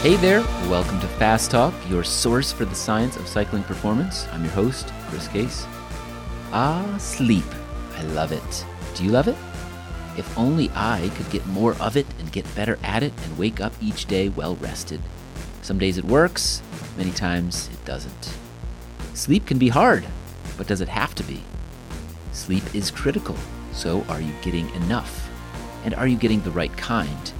Hey there, welcome to Fast Talk, your source for the science of cycling performance. I'm your host, Chris Case. Ah, sleep. I love it. Do you love it? If only I could get more of it and get better at it and wake up each day well rested. Some days it works, many times it doesn't. Sleep can be hard, but does it have to be? Sleep is critical, so are you getting enough? And are you getting the right kind?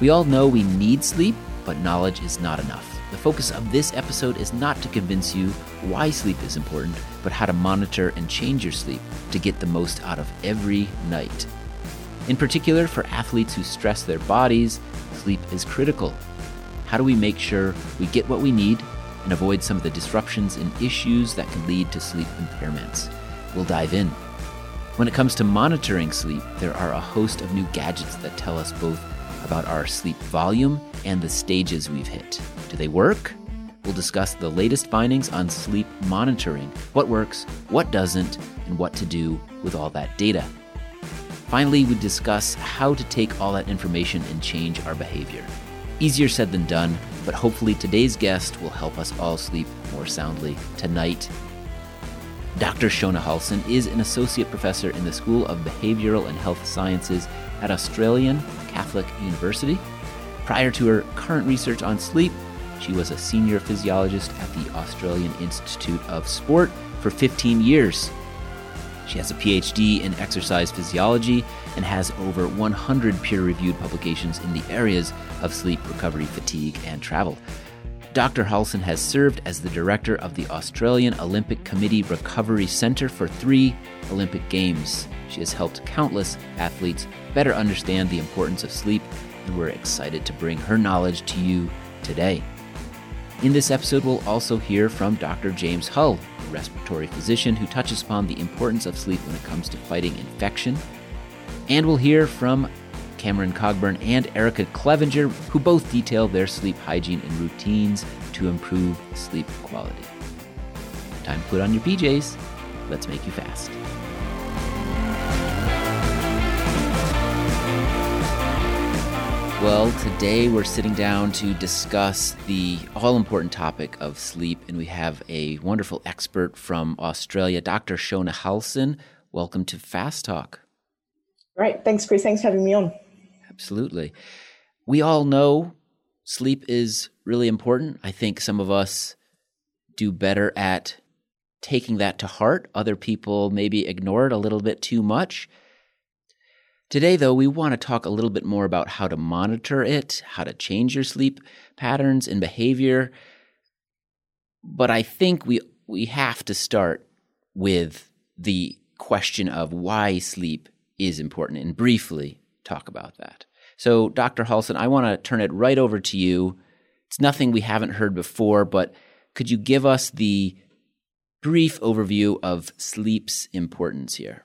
We all know we need sleep but knowledge is not enough. The focus of this episode is not to convince you why sleep is important, but how to monitor and change your sleep to get the most out of every night. In particular, for athletes who stress their bodies, sleep is critical. How do we make sure we get what we need and avoid some of the disruptions and issues that can lead to sleep impairments? We'll dive in. When it comes to monitoring sleep, there are a host of new gadgets that tell us both about our sleep volume and the stages we've hit. Do they work? We'll discuss the latest findings on sleep monitoring, what works, what doesn't, and what to do with all that data. Finally, we discuss how to take all that information and change our behavior. Easier said than done, but hopefully today's guest will help us all sleep more soundly tonight. Dr. Shona Halson is an associate professor in the School of Behavioral and Health Sciences at Australian Catholic University. Prior to her current research on sleep, she was a senior physiologist at the Australian Institute of Sport for 15 years. She has a PhD in exercise physiology and has over 100 peer reviewed publications in the areas of sleep, recovery, fatigue, and travel. Dr. Halson has served as the director of the Australian Olympic Committee Recovery Centre for three Olympic Games. She has helped countless athletes better understand the importance of sleep, and we're excited to bring her knowledge to you today. In this episode, we'll also hear from Dr. James Hull, a respiratory physician who touches upon the importance of sleep when it comes to fighting infection. And we'll hear from Cameron Cogburn and Erica Clevenger, who both detail their sleep hygiene and routines to improve sleep quality. Time to put on your PJs. Let's make you fast. Well, today we're sitting down to discuss the all important topic of sleep, and we have a wonderful expert from Australia, Dr. Shona Halson. Welcome to Fast Talk. Right. Thanks, Chris. Thanks for having me on. Absolutely. We all know sleep is really important. I think some of us do better at taking that to heart. Other people maybe ignore it a little bit too much. Today, though, we want to talk a little bit more about how to monitor it, how to change your sleep patterns and behavior. But I think we, we have to start with the question of why sleep is important and briefly talk about that. So, Dr. Halson, I want to turn it right over to you. It's nothing we haven't heard before, but could you give us the brief overview of sleep's importance here?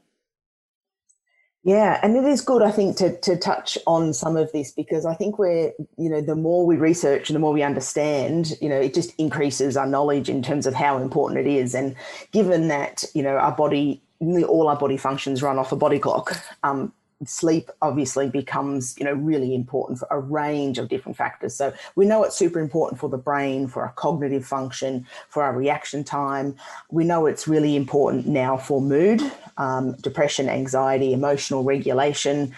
Yeah, and it is good, I think, to, to touch on some of this because I think we're, you know, the more we research and the more we understand, you know, it just increases our knowledge in terms of how important it is. And given that, you know, our body, all our body functions run off a body clock, um, sleep obviously becomes you know really important for a range of different factors. So we know it's super important for the brain for our cognitive function for our reaction time. We know it's really important now for mood um, depression anxiety emotional regulation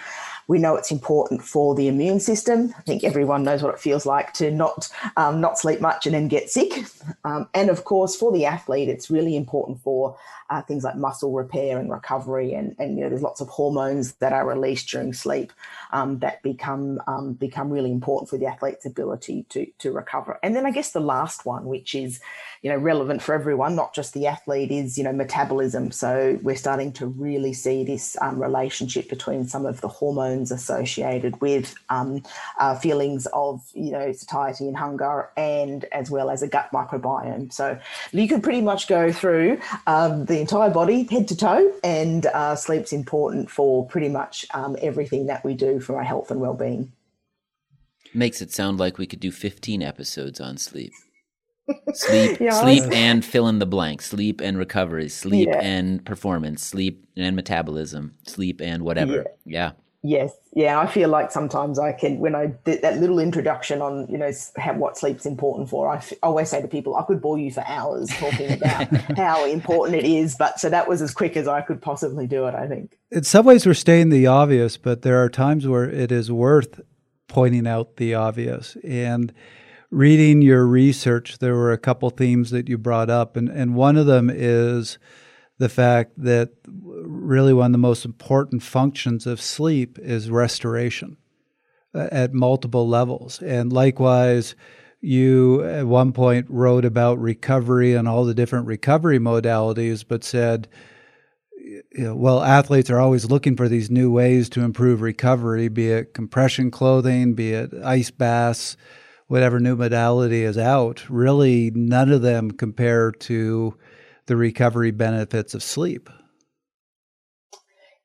we know it's important for the immune system. I think everyone knows what it feels like to not um, not sleep much and then get sick. Um, and of course, for the athlete, it's really important for uh, things like muscle repair and recovery. And, and you know, there's lots of hormones that are released during sleep um, that become um, become really important for the athlete's ability to to recover. And then I guess the last one, which is you know relevant for everyone, not just the athlete, is you know metabolism. So we're starting to really see this um, relationship between some of the hormones associated with um, uh, feelings of, you know, satiety and hunger, and as well as a gut microbiome. So you can pretty much go through um, the entire body, head to toe, and uh, sleep's important for pretty much um, everything that we do for our health and well-being. Makes it sound like we could do 15 episodes on sleep. Sleep yeah, sleep and fill in the blank sleep and recovery sleep yeah. and performance sleep and metabolism sleep and whatever yeah. yeah. Yes, yeah, I feel like sometimes I can when I did that little introduction on you know how, what sleep's important for. I f- always say to people, I could bore you for hours talking about how important it is, but so that was as quick as I could possibly do it. I think. In some ways, we're stating the obvious, but there are times where it is worth pointing out the obvious and. Reading your research, there were a couple themes that you brought up, and, and one of them is the fact that really one of the most important functions of sleep is restoration uh, at multiple levels. And likewise, you at one point wrote about recovery and all the different recovery modalities, but said, you know, well, athletes are always looking for these new ways to improve recovery, be it compression clothing, be it ice baths, whatever new modality is out. Really, none of them compare to the recovery benefits of sleep.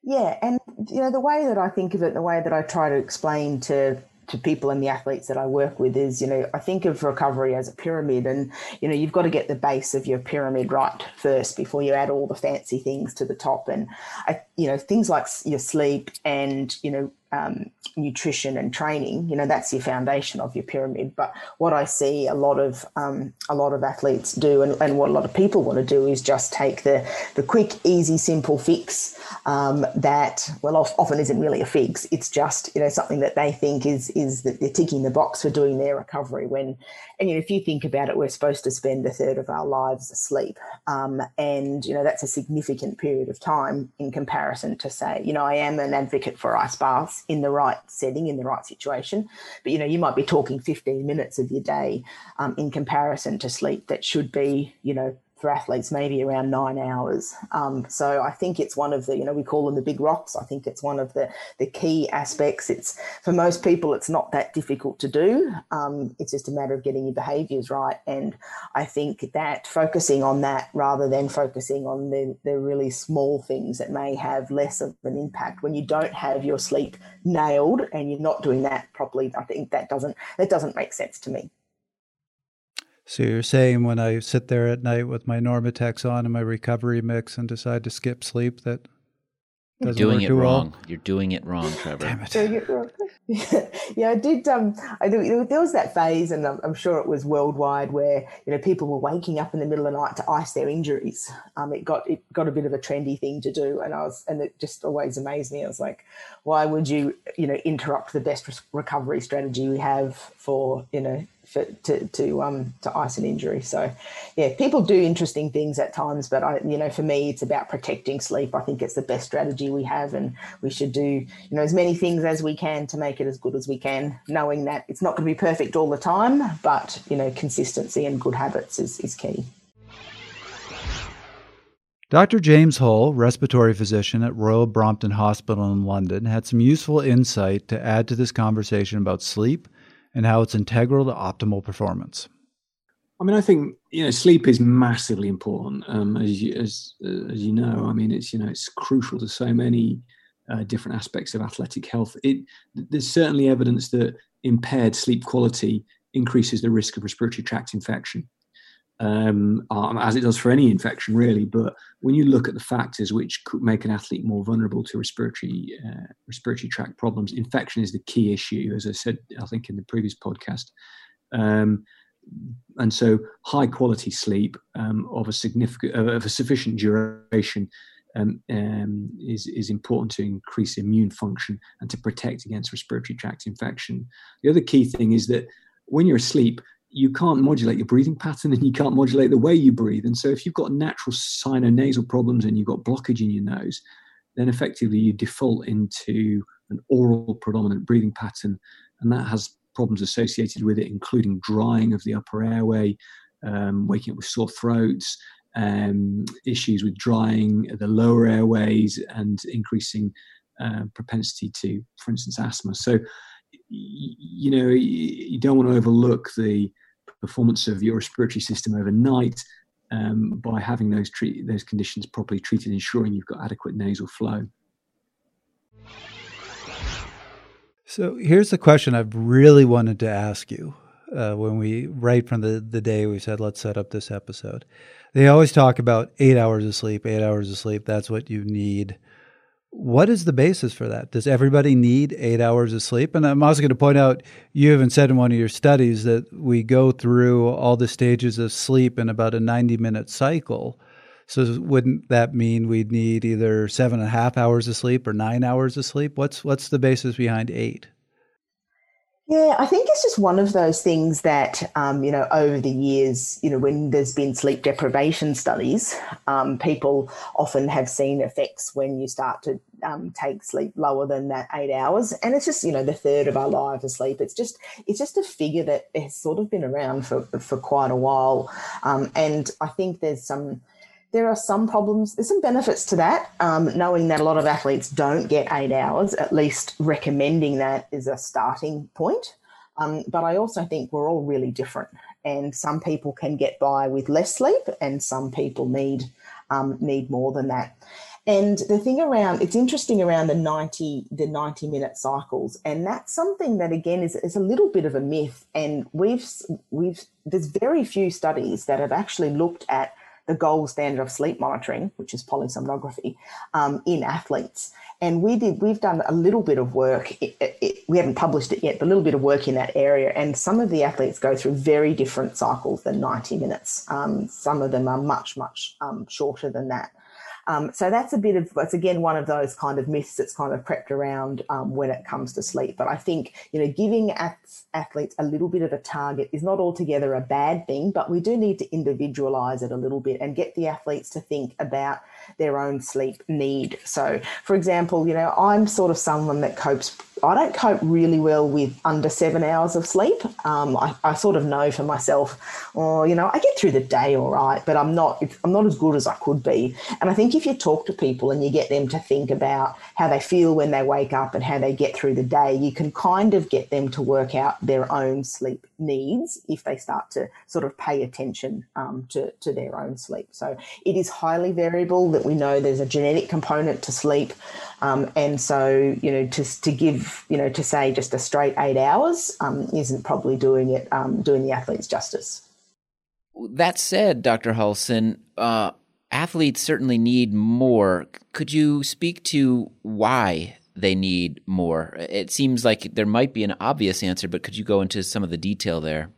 Yeah, and you know the way that I think of it, the way that I try to explain to to people and the athletes that I work with is, you know, I think of recovery as a pyramid, and you know, you've got to get the base of your pyramid right first before you add all the fancy things to the top. And I, you know, things like your sleep and you know um, nutrition and training, you know, that's your foundation of your pyramid. But what I see a lot of um, a lot of athletes do, and, and, what a lot of people want to do, is just take the the quick, easy, simple fix um, that well often isn't really a fix. It's just you know something that they think is is that they're ticking the box for doing their recovery. When and you know if you think about it, we're supposed to spend a third of our lives asleep, um, and you know that's a significant period of time in comparison to say you know I am an advocate for ice baths in the right setting, in the right situation. But you know, you might be talking 15 minutes of your day um, in comparison to sleep that should be, you know, for athletes maybe around nine hours. Um, so I think it's one of the, you know, we call them the big rocks. I think it's one of the the key aspects. It's for most people, it's not that difficult to do. Um, it's just a matter of getting your behaviours right. And I think that focusing on that rather than focusing on the the really small things that may have less of an impact when you don't have your sleep nailed and you're not doing that properly. I think that doesn't that doesn't make sense to me. So you're saying when I sit there at night with my NormaTecs on and my recovery mix and decide to skip sleep that you're doing it wrong. Well? You're doing it wrong, Trevor. Damn it. yeah, I did. Um, I there was that phase, and I'm, I'm, sure it was worldwide, where you know people were waking up in the middle of the night to ice their injuries. Um, it got it got a bit of a trendy thing to do, and I was, and it just always amazed me. I was like, why would you, you know, interrupt the best recovery strategy we have for you know for, to to um to ice an injury. So, yeah, people do interesting things at times, but I, you know, for me, it's about protecting sleep. I think it's the best strategy we have, and we should do you know as many things as we can to make it as good as we can, knowing that it's not going to be perfect all the time, but you know, consistency and good habits is is key. Dr. James Hull, respiratory physician at Royal Brompton Hospital in London, had some useful insight to add to this conversation about sleep and how it's integral to optimal performance? I mean, I think you know sleep is massively important, um, as you as uh, as you know. I mean, it's you know it's crucial to so many uh, different aspects of athletic health. It there's certainly evidence that impaired sleep quality increases the risk of respiratory tract infection um, um, as it does for any infection, really. But when you look at the factors which could make an athlete more vulnerable to respiratory uh, respiratory tract problems, infection is the key issue, as I said, I think in the previous podcast. Um, and so, high quality sleep um, of a significant of a sufficient duration um, um, is is important to increase immune function and to protect against respiratory tract infection. The other key thing is that when you're asleep, you can't modulate your breathing pattern and you can't modulate the way you breathe. And so, if you've got natural sinonasal problems and you've got blockage in your nose, then effectively you default into an oral predominant breathing pattern, and that has problems associated with it, including drying of the upper airway, um, waking up with sore throats, um, issues with drying the lower airways, and increasing uh, propensity to, for instance, asthma. So, you know, you don't want to overlook the performance of your respiratory system overnight um, by having those treat, those conditions properly treated, ensuring you've got adequate nasal flow. So here's the question I've really wanted to ask you uh, when we right from the, the day we said let's set up this episode. They always talk about eight hours of sleep, eight hours of sleep. That's what you need. What is the basis for that? Does everybody need eight hours of sleep? And I'm also going to point out you even said in one of your studies that we go through all the stages of sleep in about a 90 minute cycle. So wouldn't that mean we'd need either seven and a half hours of sleep or nine hours of sleep? What's what's the basis behind eight? Yeah, I think it's just one of those things that, um, you know, over the years, you know, when there's been sleep deprivation studies, um, people often have seen effects when you start to um, take sleep lower than that eight hours. And it's just, you know, the third of our lives of sleep. It's just, it's just a figure that has sort of been around for, for quite a while. Um, and I think there's some, there are some problems. There's some benefits to that. Um, knowing that a lot of athletes don't get eight hours, at least recommending that is a starting point. Um, but I also think we're all really different, and some people can get by with less sleep, and some people need um, need more than that. And the thing around it's interesting around the 90 the 90 minute cycles and that's something that again is, is a little bit of a myth and we've we've there's very few studies that have actually looked at the gold standard of sleep monitoring, which is polysomnography, um, in athletes. And we did, we've done a little bit of work. It, it, we haven't published it yet, but a little bit of work in that area. And some of the athletes go through very different cycles than 90 minutes. Um, some of them are much, much um, shorter than that. Um, so that's a bit of, it's again one of those kind of myths that's kind of crept around um, when it comes to sleep. But I think, you know, giving athletes a little bit of a target is not altogether a bad thing, but we do need to individualize it a little bit and get the athletes to think about their own sleep need. So, for example, you know, I'm sort of someone that copes I don't cope really well with under seven hours of sleep. Um, I, I, sort of know for myself, or oh, you know, I get through the day all right, but I'm not I'm not as good as I could be. And I think if you talk to people and you get them to think about how they feel when they wake up and how they get through the day, you can kind of get them to work out their own sleep needs if they start to sort of pay attention um, to to their own sleep. So it is highly variable. That we know there's a genetic component to sleep, um, and so you know to to give you know, to say just a straight eight hours um, isn't probably doing it, um, doing the athletes justice. That said, Dr. Halson, uh, athletes certainly need more. Could you speak to why they need more? It seems like there might be an obvious answer, but could you go into some of the detail there?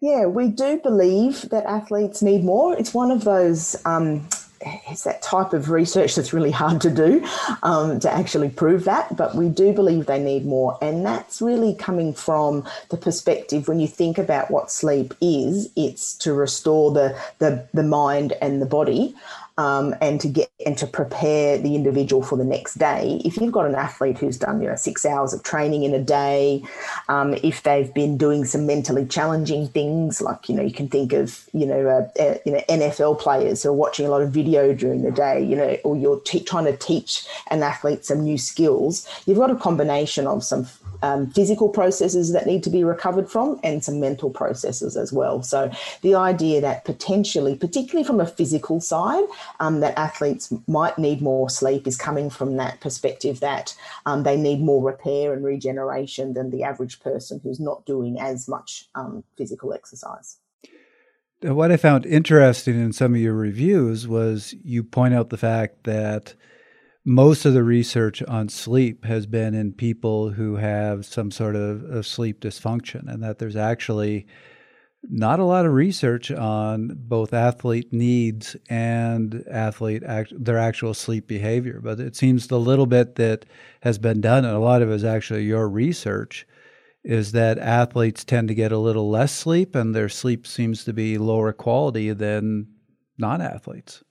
Yeah, we do believe that athletes need more. It's one of those um, it's that type of research that's really hard to do um, to actually prove that, but we do believe they need more. And that's really coming from the perspective when you think about what sleep is, it's to restore the, the, the mind and the body um, and to get and to prepare the individual for the next day. If you've got an athlete who's done you know six hours of training in a day, um, if they've been doing some mentally challenging things like you know you can think of you know uh, uh, you know NFL players who are watching a lot of video during the day, you know, or you're trying to teach an athlete some new skills. You've got a combination of some um, physical processes that need to be recovered from and some mental processes as well. So the idea that potentially, particularly from a physical side, um, that athletes might need more sleep is coming from that perspective that um, they need more repair and regeneration than the average person who's not doing as much um, physical exercise. What I found interesting in some of your reviews was you point out the fact that most of the research on sleep has been in people who have some sort of, of, sleep dysfunction, and that there's actually not a lot of research on both athlete needs and athlete act, their actual sleep behavior. But it seems the little bit that has been done, and a lot of it is actually your research, is that athletes tend to get a little less sleep, and their sleep seems to be lower quality than non-athletes.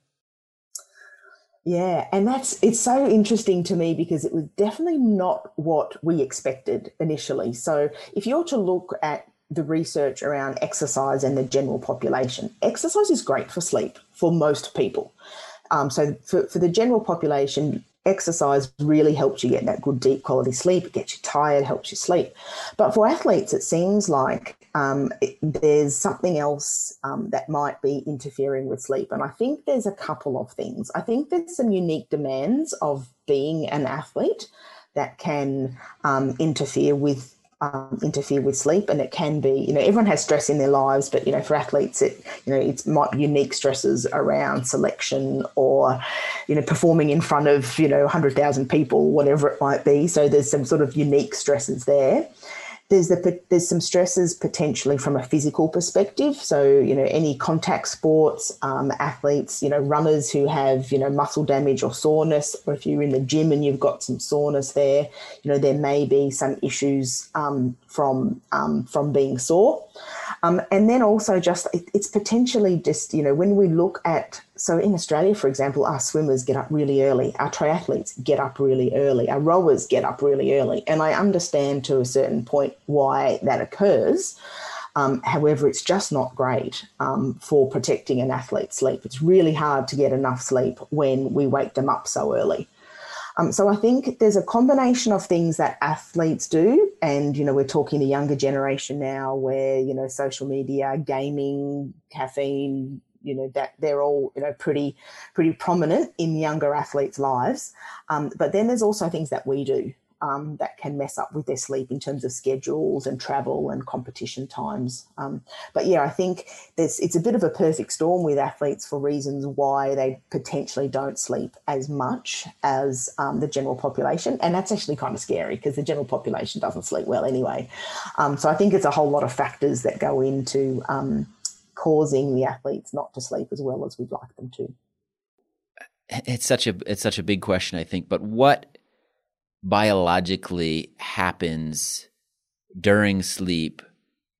Yeah, and that's it's so interesting to me because it was definitely not what we expected initially. So, if you're to look at the research around exercise and the general population, exercise is great for sleep for most people. Um, so, for, for the general population, exercise really helps you get that good deep quality sleep. It gets you tired, helps you sleep. But for athletes, it seems like um, it, there's something else um, that might be interfering with sleep. And I think there's a couple of things. I think there's some unique demands of being an athlete that can um, interfere with um, interfere with sleep, and it can be, you know, everyone has stress in their lives, but you know, for athletes, it, you know, it's might be unique stresses around selection or, you know, performing in front of, you know, hundred thousand people, whatever it might be. So there's some sort of unique stresses there there's the there's some stresses potentially from a physical perspective. So you know any contact sports um, athletes, you know runners who have you know muscle damage or soreness, or if you're in the gym and you've got some soreness there, you know there may be some issues um, from um, from being sore. Um, and then also just it, it's potentially just you know when we look at so in Australia, for example, our swimmers get up really early, our triathletes get up really early, our rowers get up really early, and I understand to a certain point why that occurs. Um, however, it's just not great um, for protecting an athlete's sleep. It's really hard to get enough sleep when we wake them up so early. Um, so I think there's a combination of things that athletes do, and you know we're talking the younger generation now, where you know social media, gaming, caffeine, you know that they're all you know pretty pretty prominent in younger athletes' lives. Um, but then there's also things that we do um, that can mess up with their sleep in terms of schedules and travel and competition times. Um, but yeah, I think it's a bit of a perfect storm with athletes for reasons why they potentially don't sleep as much as um, the general population, and that's actually kind of scary because the general population doesn't sleep well anyway. Um, so I think it's a whole lot of factors that go into um, causing the athletes not to sleep as well as we'd like them to. It's such a it's such a big question, I think. But what biologically happens during sleep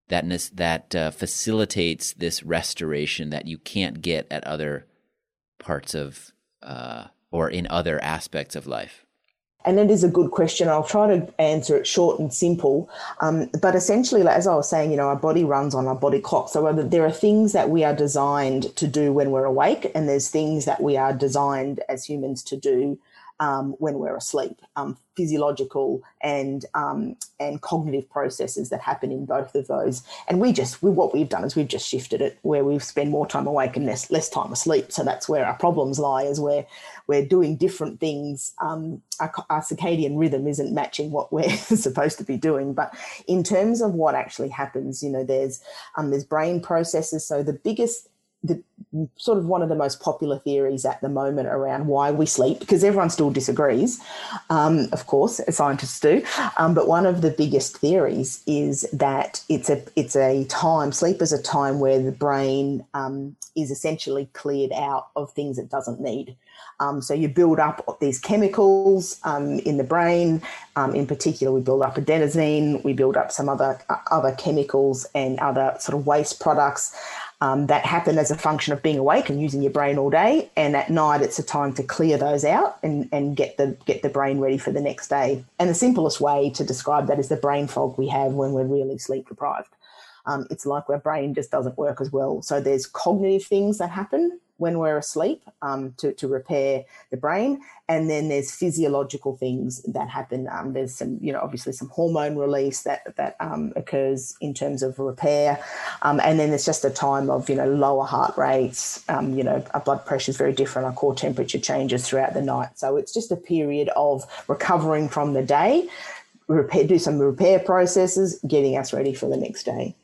that that uh, facilitates this restoration that you can't get at other parts of uh, or in other aspects of life? And it is a good question. I'll try to answer it short and simple. Um, but essentially, as I was saying, you know, our body runs on our body clock. So there are things that we are designed to do when we're awake, and there's things that we are designed as humans to do um, when we're asleep, um, physiological and um, and cognitive processes that happen in both of those. And we just we, what we've done is we've just shifted it where we spend more time awake and less less time asleep. So that's where our problems lie, is where we're doing different things. Um, our, our circadian rhythm isn't matching what we're supposed to be doing. But in terms of what actually happens, you know, there's um, there's brain processes. So the biggest the sort of one of the most popular theories at the moment around why we sleep, because everyone still disagrees, um, of course, scientists do. Um, but one of the biggest theories is that it's a it's a time sleep is a time where the brain um, is essentially cleared out of things it doesn't need. Um, so you build up these chemicals um, in the brain. Um, in particular, we build up adenosine. We build up some other uh, other chemicals and other sort of waste products um, that happen as a function of being awake and using your brain all day. And at night, it's a time to clear those out and, and get the get the brain ready for the next day. And the simplest way to describe that is the brain fog we have when we're really sleep deprived. Um, it's like our brain just doesn't work as well. So there's cognitive things that happen when we're asleep um, to, to repair the brain. And then there's physiological things that happen. Um, there's some, you know, obviously some hormone release that, that um, occurs in terms of repair. Um, and then there's just a time of, you know, lower heart rates, um, you know, our blood pressure is very different, our core temperature changes throughout the night. So it's just a period of recovering from the day, repair, do some repair processes, getting us ready for the next day.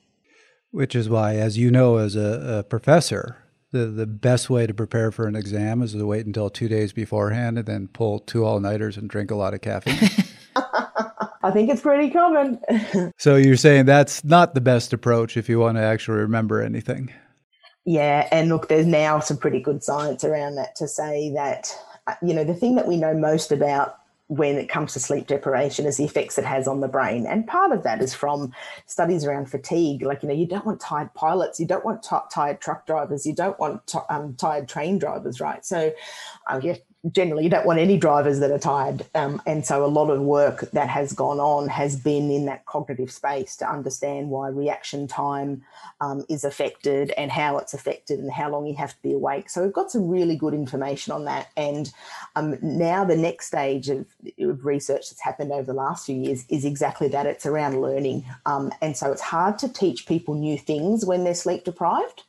Which is why, as you know, as a, a professor, the, the best way to prepare for an exam is to wait until two days beforehand and then pull two all nighters and drink a lot of caffeine. I think it's pretty common. so you're saying that's not the best approach if you want to actually remember anything. Yeah, and look, there's now some pretty good science around that to say that, uh, you know, the thing that we know most about when it comes to sleep deprivation is the effects it has on the brain. And part of that is from studies around fatigue. Like, you know, you don't want tired pilots, you don't want t- tired truck drivers, you don't want t- um, tired train drivers, right? So, I guess generally you don't want any drivers that are tired. Um, and so a lot of work that has gone on has been in that cognitive space to understand why reaction time um, is affected and how it's affected and how long you have to be awake. So we've got some really good information on that. And um, now the next stage of, of, research that's happened over the last few years is exactly that. It's around learning. Um, and so it's hard to teach people new things when they're sleep deprived.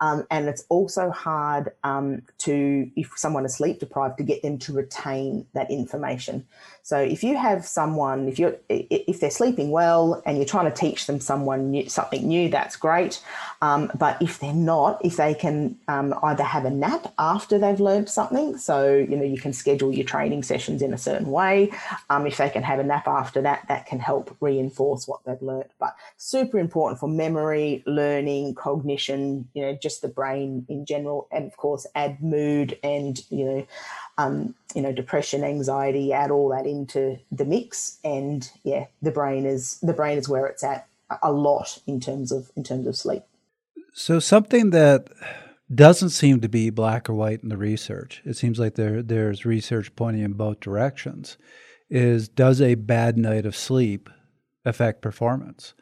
Um, and it's also hard um, to, if someone is sleep deprived, to get them to retain that information. So if you have someone, if you're, if they're sleeping well and you're trying to teach them someone new, something new, that's great. Um, but if they're not, if they can um, either have a nap after they've learned something, so you know you can schedule your training sessions in a certain way. Um, if they can have a nap after that, that can help reinforce what they've learned. But super important for memory, learning, cognition, you know, just the brain in general, and of course add mood and you know um, you know, depression, anxiety, add all that into the mix, and yeah, the brain is the brain is where it's at a lot in terms of in terms of sleep. So something that doesn't seem to be black or white in the research. It seems like there there's research pointing in both directions. Is does a bad night of sleep affect performance?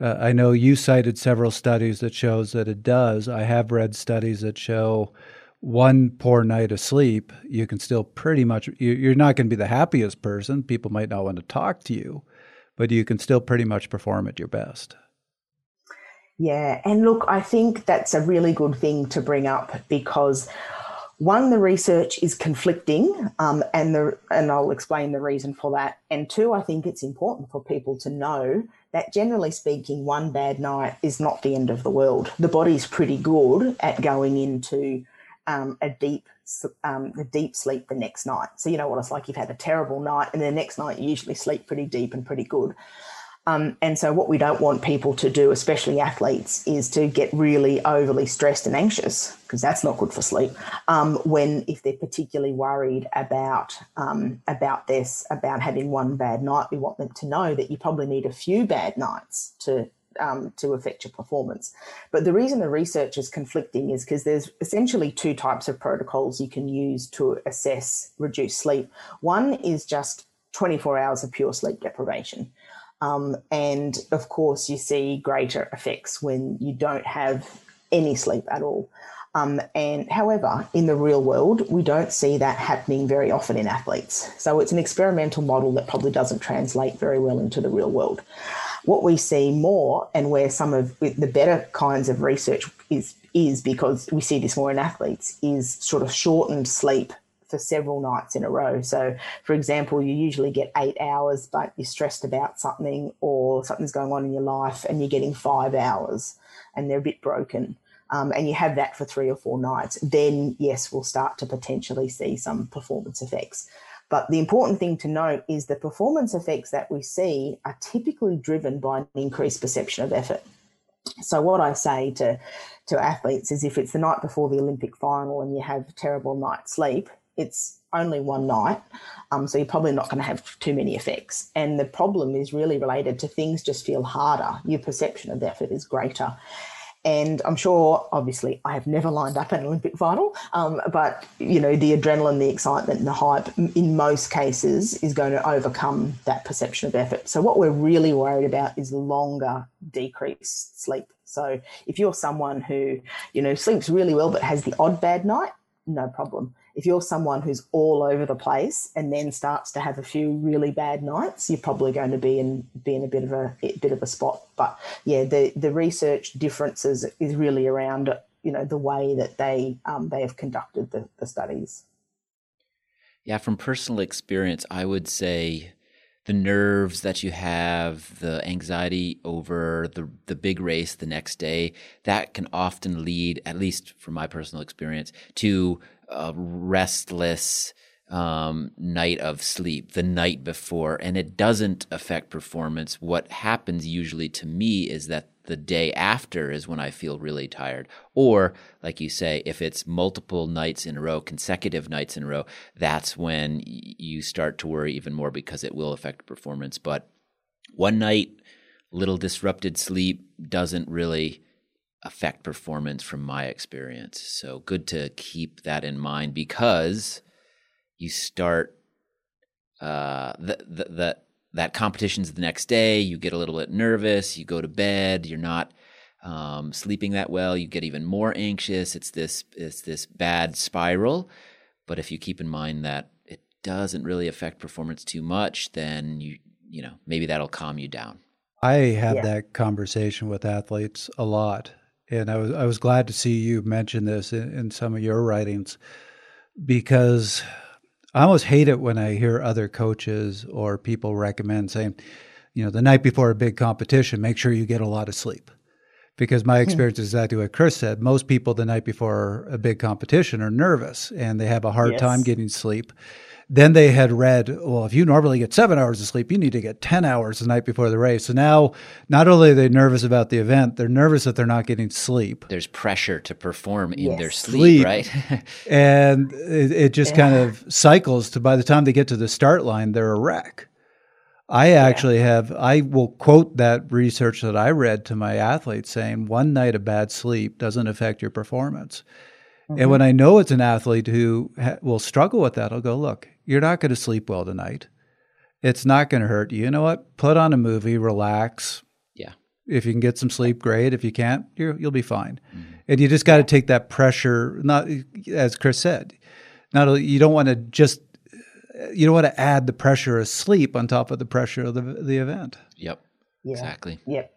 Uh, I know you cited several studies that shows that it does. I have read studies that show one poor night of sleep, you can still pretty much, you're not going to be the happiest person. People might not want to talk to you, but you can still pretty much perform at your best. Yeah. And look, I think that's a really good thing to bring up because one, the research is conflicting, um, and the and I'll explain the reason for that. And two, I think it's important for people to know that generally speaking, one bad night is not the end of the world. The body's pretty good at going into um, a deep um, a deep sleep the next night. So you know what it's like. You've had a terrible night, and the next night you usually sleep pretty deep and pretty good. Um, and so what we don't want people to do, especially athletes, is to get really overly stressed and anxious because that's not good for sleep. Um, when if they're particularly worried about um, about this, about having one bad night, we want them to know that you probably need a few bad nights to um, to affect your performance. But the reason the research is conflicting is because there's essentially two types of protocols you can use to assess reduced sleep. One is just 24 hours of pure sleep deprivation. Um, and of course, you see greater effects when you don't have any sleep at all. Um, and however, in the real world, we don't see that happening very often in athletes. So it's an experimental model that probably doesn't translate very well into the real world. What we see more, and where some of the better kinds of research is is because we see this more in athletes, is sort of shortened sleep for several nights in a row. So, for example, you usually get eight hours, but you're stressed about something or something's going on in your life, and you're getting five hours, and they're a bit broken. Um, and you have that for three or four nights, then yes, we'll start to potentially see some performance effects. But the important thing to note is the performance effects that we see are typically driven by an increased perception of effort. So what I say to to athletes is if it's the night before the Olympic final and you have terrible night's sleep, it's only one night, um, so you're probably not going to have too many effects. And the problem is really related to things just feel harder. Your perception of effort is greater, and I'm sure, obviously, I have never lined up an Olympic final, um, but you know, the adrenaline, the excitement, and the hype, in most cases, is going to overcome that perception of effort. So, what we're really worried about is longer decreased sleep. So, if you're someone who you know sleeps really well but has the odd bad night, no problem if you're someone who's all over the place and then starts to have a few really bad nights, you're probably going to be in be in a bit of a, a bit of a spot. But yeah, the the research differences is really around you know the way that they um, they have conducted the, the studies. Yeah, from personal experience, I would say the nerves that you have, the anxiety over the the big race the next day, that can often lead, at least from my personal experience, to a restless um, night of sleep the night before, and it doesn't affect performance. What happens usually to me is that the day after is when I feel really tired. Or, like you say, if it's multiple nights in a row, consecutive nights in a row, that's when you start to worry even more because it will affect performance. But one night, little disrupted sleep doesn't really affect performance from my experience. So good to keep that in mind because you start uh, the, the, the that competition's the next day. You get a little bit nervous. You go to bed. You're not um, sleeping that well. You get even more anxious. It's this it's this bad spiral. But if you keep in mind that it doesn't really affect performance too much, then you you know maybe that'll calm you down. I have yeah. that conversation with athletes a lot and I was I was glad to see you mention this in, in some of your writings because I almost hate it when I hear other coaches or people recommend saying, you know, the night before a big competition, make sure you get a lot of sleep. Because my hmm. experience is exactly what Chris said. Most people the night before a big competition are nervous and they have a hard yes. time getting sleep. Then they had read, well, if you normally get seven hours of sleep, you need to get 10 hours the night before the race. So now, not only are they nervous about the event, they're nervous that they're not getting sleep. There's pressure to perform in yes. their sleep, sleep. right? and it, it just yeah. kind of cycles to by the time they get to the start line, they're a wreck. I actually yeah. have, I will quote that research that I read to my athletes saying one night of bad sleep doesn't affect your performance. Mm-hmm. And when I know it's an athlete who ha- will struggle with that, I'll go, look, you're not going to sleep well tonight. It's not going to hurt you. You know what? Put on a movie, relax. Yeah. If you can get some sleep, great. If you can't, you will be fine. Mm-hmm. And you just got to take that pressure. Not as Chris said, not you don't want to just you don't want to add the pressure of sleep on top of the pressure of the the event. Yep. Yeah. Exactly. Yep.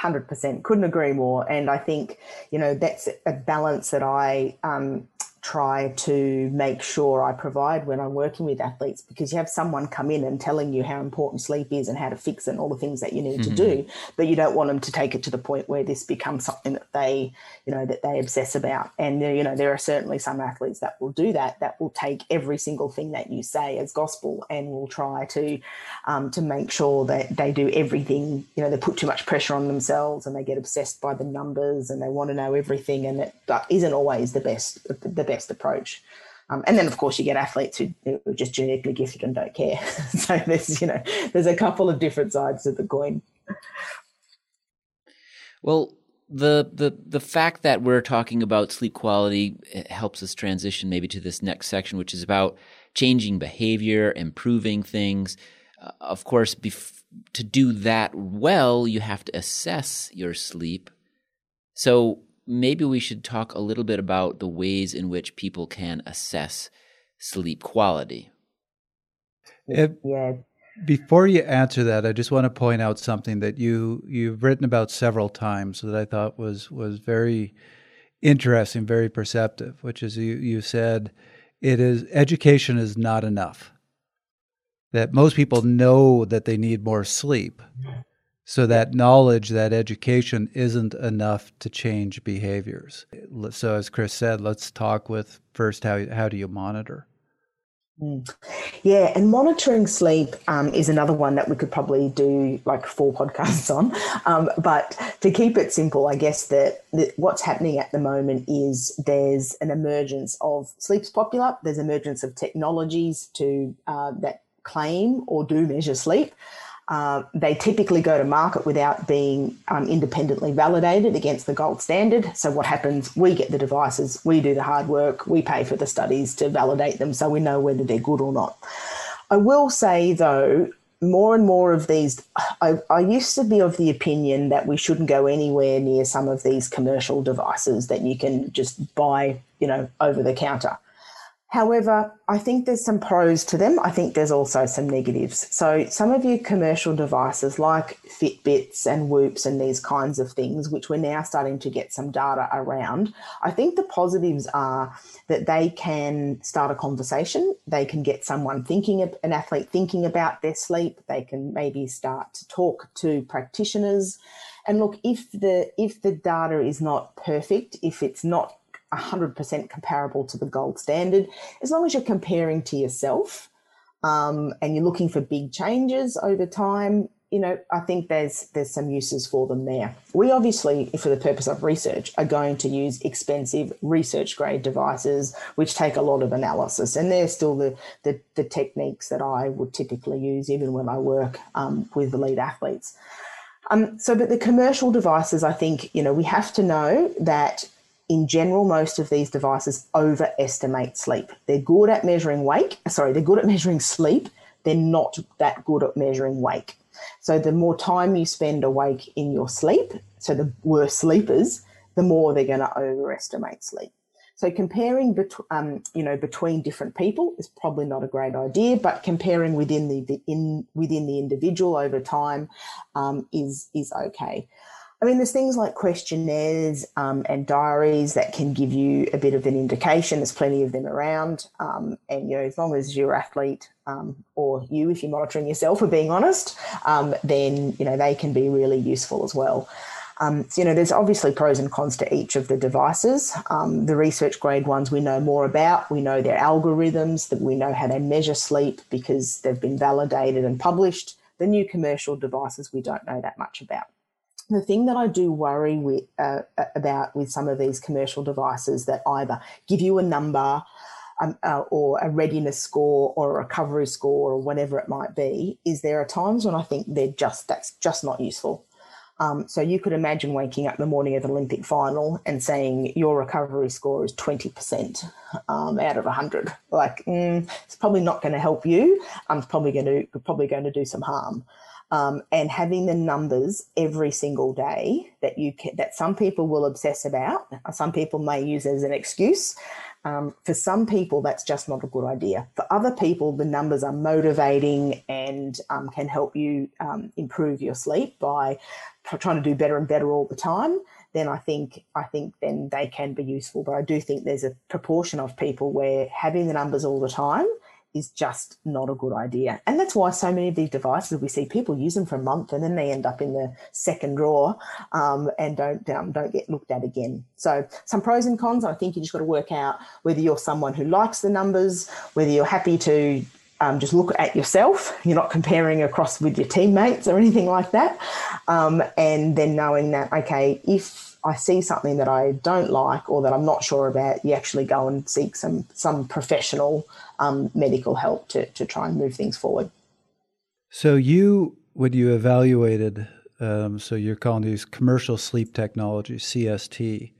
100% couldn't agree more and i think you know that's a balance that i um, try to make sure I provide when I'm working with athletes because you have someone come in and telling you how important sleep is and how to fix it and all the things that you need mm-hmm. to do, but you don't want them to take it to the point where this becomes something that they, you know, that they obsess about. And you know, there are certainly some athletes that will do that, that will take every single thing that you say as gospel and will try to um, to make sure that they do everything. You know, they put too much pressure on themselves and they get obsessed by the numbers and they want to know everything, and it isn't always the best the best approach. Um, and then, of course, you get athletes who, who are just genetically gifted and don't care. so there's, you know, there's a couple of different sides to the coin. Well, the the the fact that we're talking about sleep quality helps us transition maybe to this next section, which is about changing behavior, improving things. Uh, of course, bef- to do that well, you have to assess your sleep. So, maybe we should talk a little bit about the ways in which people can assess sleep quality. If, yeah. Before you answer that, I just want to point out something that you you've written about several times that I thought was was very interesting, very perceptive. Which is you you said it is education is not enough. That most people know that they need more sleep, so that knowledge, that education isn't enough to change behaviors. So as Chris said, let's talk with first how how do you monitor? Mm. Yeah, and monitoring sleep um, is another one that we could probably do like four podcasts on. Um, but to keep it simple, I guess that, that, what's happening at the moment is there's an emergence of sleep's popular. There's emergence of technologies to uh, that claim or do measure sleep. Uh, they typically go to market without being um, independently validated against the gold standard. So, what happens? We get the devices, we do the hard work, we pay for the studies to validate them so we know whether they're good or not. I will say, though, more and more of these, I, I, used to be of the opinion that we shouldn't go anywhere near some of these commercial devices that you can just buy, you know, over the counter. However, I think there's some pros to them. I think there's also some negatives. So, some of your commercial devices like Fitbits and Whoops and these kinds of things, which we're now starting to get some data around, I think the positives are that they can start a conversation. They can get someone thinking, an athlete thinking about their sleep. They can maybe start to talk to practitioners. And look, if the if the data is not perfect, if it's not 100% comparable to the gold standard. As long as you're comparing to yourself um, and you're looking for big changes over time, you know, I think there's there's some uses for them there. We obviously, for the purpose of research, are going to use expensive research grade devices, which take a lot of analysis, and they're still the the, the techniques that I would typically use, even when I work um, with elite athletes. Um, so, but the commercial devices, I think, you know, we have to know that in general, most of these devices overestimate sleep. They're good at measuring wake, sorry, they're good at measuring sleep. They're not that good at measuring wake. So the more time you spend awake in your sleep, so the worse sleepers, the more they're going to overestimate sleep. So comparing, bet- um, you know, between different people is probably not a great idea, but comparing within the in within the individual over time um, is is okay. I mean, there's things like questionnaires um, and diaries that can give you a bit of an indication. There's plenty of them around, um, and you know, as long as your athlete um, or you, if you're monitoring yourself, are being honest, um, then you know they can be really useful as well. Um, so, you know, there's obviously pros and cons to each of the devices. Um, the research grade ones we know more about. We know their algorithms, that we know how they measure sleep because they've been validated and published. The new commercial devices we don't know that much about the thing that I do worry with, uh, about with some of these commercial devices that either give you a number um, uh, or a readiness score or a recovery score or whatever it might be is there are times when I think they're just that's just not useful. Um, so you could imagine waking up the morning of the Olympic final and saying your recovery score is 20% um, out of 100. Like, mm, it's probably not going to help you. I'm probably going to probably going to do some harm um, and having the numbers every single day that you can, that some people will obsess about, some people may use as an excuse. Um, for some people, that's just not a good idea. For other people, the numbers are motivating and um, can help you um, improve your sleep by trying to do better and better all the time. Then I think I think then they can be useful. But I do think there's a proportion of people where having the numbers all the time is just not a good idea. And that's why so many of these devices, we see people use them for a month and then they end up in the second drawer um, and don't um, don't get looked at again. So some pros and cons. I think you just got to work out whether you're someone who likes the numbers, whether you're happy to um, just look at yourself. You're not comparing across with your teammates or anything like that. Um, and then knowing that, okay, if I see something that I don't like or that I'm not sure about, you actually go and seek some some professional um, medical help to to try and move things forward. So you, when you evaluated, um, so you're calling these commercial sleep technologies (CST).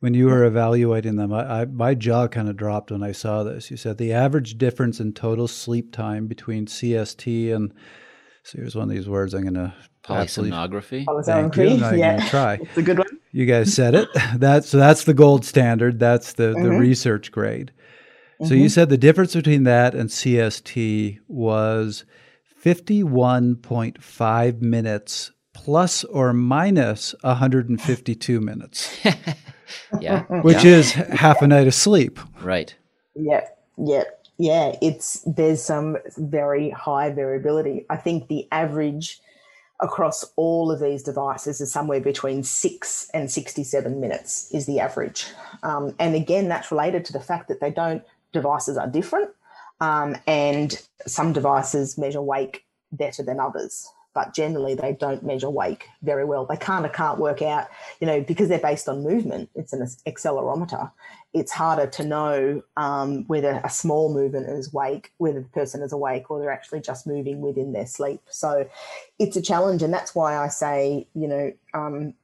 When you were evaluating them, I, I, my jaw kind of dropped when I saw this. You said the average difference in total sleep time between CST and so here's one of these words I'm going to polysomnography. Polysomnography, yeah, try. it's a good one. You guys said it. That's so that's the gold standard. That's the mm-hmm. the research grade. So mm-hmm. you said the difference between that and CST was 51.5 minutes plus or minus 152 minutes. yeah. Which yeah. is half a night of sleep. Right. Yeah. Yep. Yeah, it's there's some very high variability. I think the average across all of these devices is somewhere between six and 67 minutes is the average. Um, and again, that's related to the fact that they don't, devices are different. Um, and some devices measure wake better than others, but generally they don't measure wake very well. They kind of can't work out, you know, because they're based on movement, it's an accelerometer it's harder to know um, whether a small movement is wake, whether the person is awake or they're actually just moving within their sleep. So it's a challenge. And that's why I say, you know, um,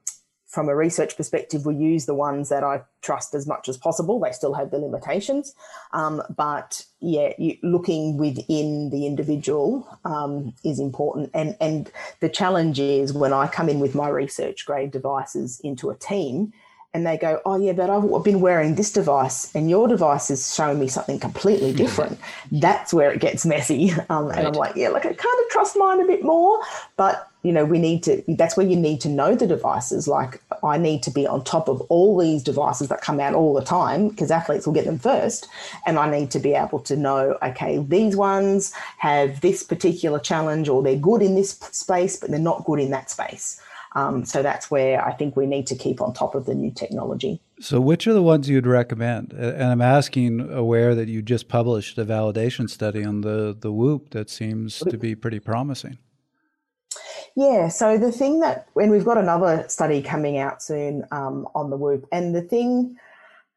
from a research perspective, we use the ones that I trust as much as possible. They still have the limitations. Um, but yeah, you, looking within the individual um, is important. And, and the challenge is when I come in with my research grade devices into a team, and they go, Oh, yeah, but I've been wearing this device and your device is showing me something completely different. That's where it gets messy. Um, right. And I'm like, Yeah, like I kind of trust mine a bit more. But, you know, we need to, that's where you need to know the devices. Like, I need to be on top of all these devices that come out all the time because athletes will get them first. And I need to be able to know, okay, these ones have this particular challenge or they're good in this space, but they're not good in that space. Um, so that's where I think we need to keep on top of the new technology. So, which are the ones you'd recommend? And I'm asking, aware that you just published a validation study on the the Whoop that seems to be pretty promising. Yeah, so the thing that, when we've got another study coming out soon um, on the Whoop, and the thing,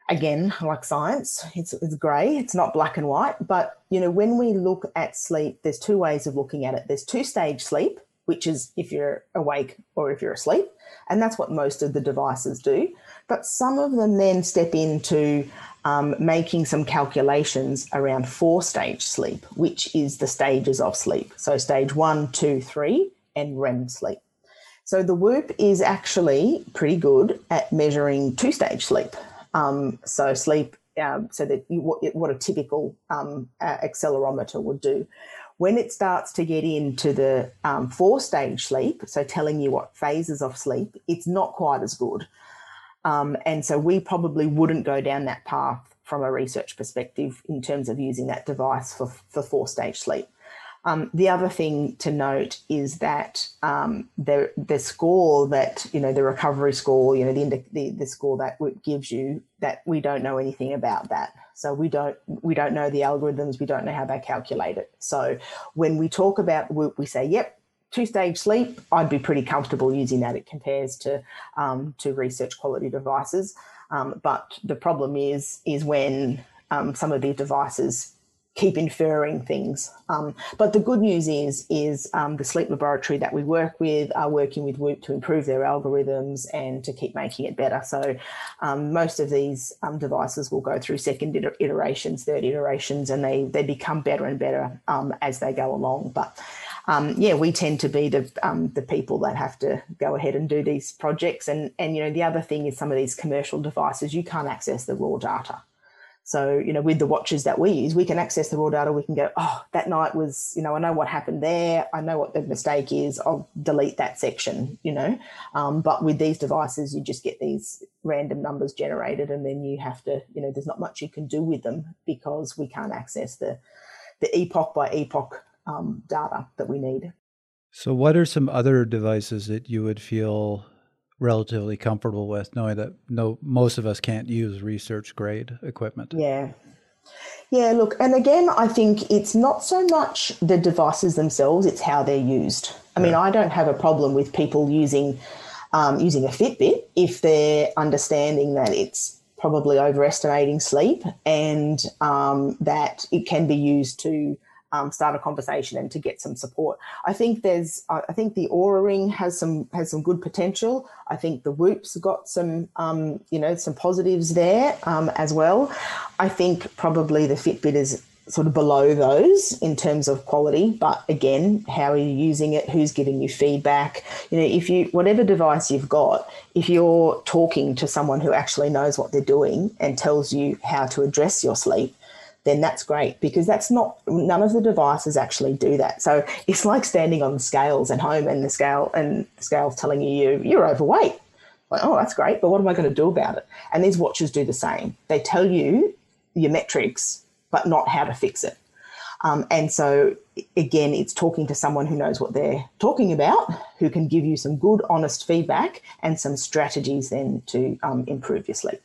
again, like science, it's, it's grey, it's not black and white, but you know, when we look at sleep, there's two ways of looking at it. There's two stage sleep, which is if you're awake or if you're asleep. And that's what most of the devices do. But some of them then step into um, making some calculations around four stage sleep, which is the stages of sleep. So, stage one, two, three, and REM sleep. So, the Whoop is actually pretty good at measuring two stage sleep. Um, so, sleep, um, so that you, what, what, a typical um, accelerometer would do. When it starts to get into the um, four stage sleep, so telling you what phases of sleep, it's not quite as good. Um, and so we probably wouldn't go down that path from a research perspective in terms of using that device for, for four stage sleep. Um, the other thing to note is that um, the the score that you know the recovery score, you know the, the the score that gives you that we don't know anything about that. So we don't we don't know the algorithms, we don't know how they calculate it. So when we talk about we say, yep, two stage sleep, I'd be pretty comfortable using that. It compares to um, to research quality devices. Um, but the problem is is when um, some of these devices keep inferring things. Um, but the good news is, is um, the sleep laboratory that we work with are working with Whoop to improve their algorithms and to keep making it better. So um, most of these um, devices will go through second iterations, third iterations, and they they become better and better um, as they go along. But um, yeah, we tend to be the the people that have to go ahead and do these projects. And and you know the other thing is some of these commercial devices you can't access the raw data. So, you know, with the watches that we use, we can access the raw data. We can go, oh, that night was, you know, I know what happened there. I know what the mistake is. I'll delete that section, you know. Um, but with these devices, you just get these random numbers generated and then you have to, you know, there's not much you can do with them because we can't access the, the epoch by epoch um, data that we need. So, what are some other devices that you would feel relatively comfortable with, knowing that no most of us can't use research grade equipment. Yeah. Yeah, look, and again, I think it's not so much the devices themselves; it's how they're used. I mean, I don't have a problem with people using um, using a Fitbit if they're understanding that it's probably overestimating sleep and um, that it can be used to um, start a conversation and to get some support. I think there's, I think the Oura Ring has some has some good potential. I think the Whoop's got some, um, you know, some positives there um, as well. I think probably the Fitbit is sort of below those in terms of quality but again how are you using it who's giving you feedback you know if you whatever device you've got if you're talking to someone who actually knows what they're doing and tells you how to address your sleep then that's great because that's not none of the devices actually do that. So it's like standing on scales at home and the scale and the scale's telling you you're overweight. Like, oh, that's great, but what am I going to do about it? And these watches do the same. They tell you your metrics, but not how to fix it. Um, and so, again, it's talking to someone who knows what they're talking about, who can give you some good, honest feedback and some strategies then to um, improve your sleep.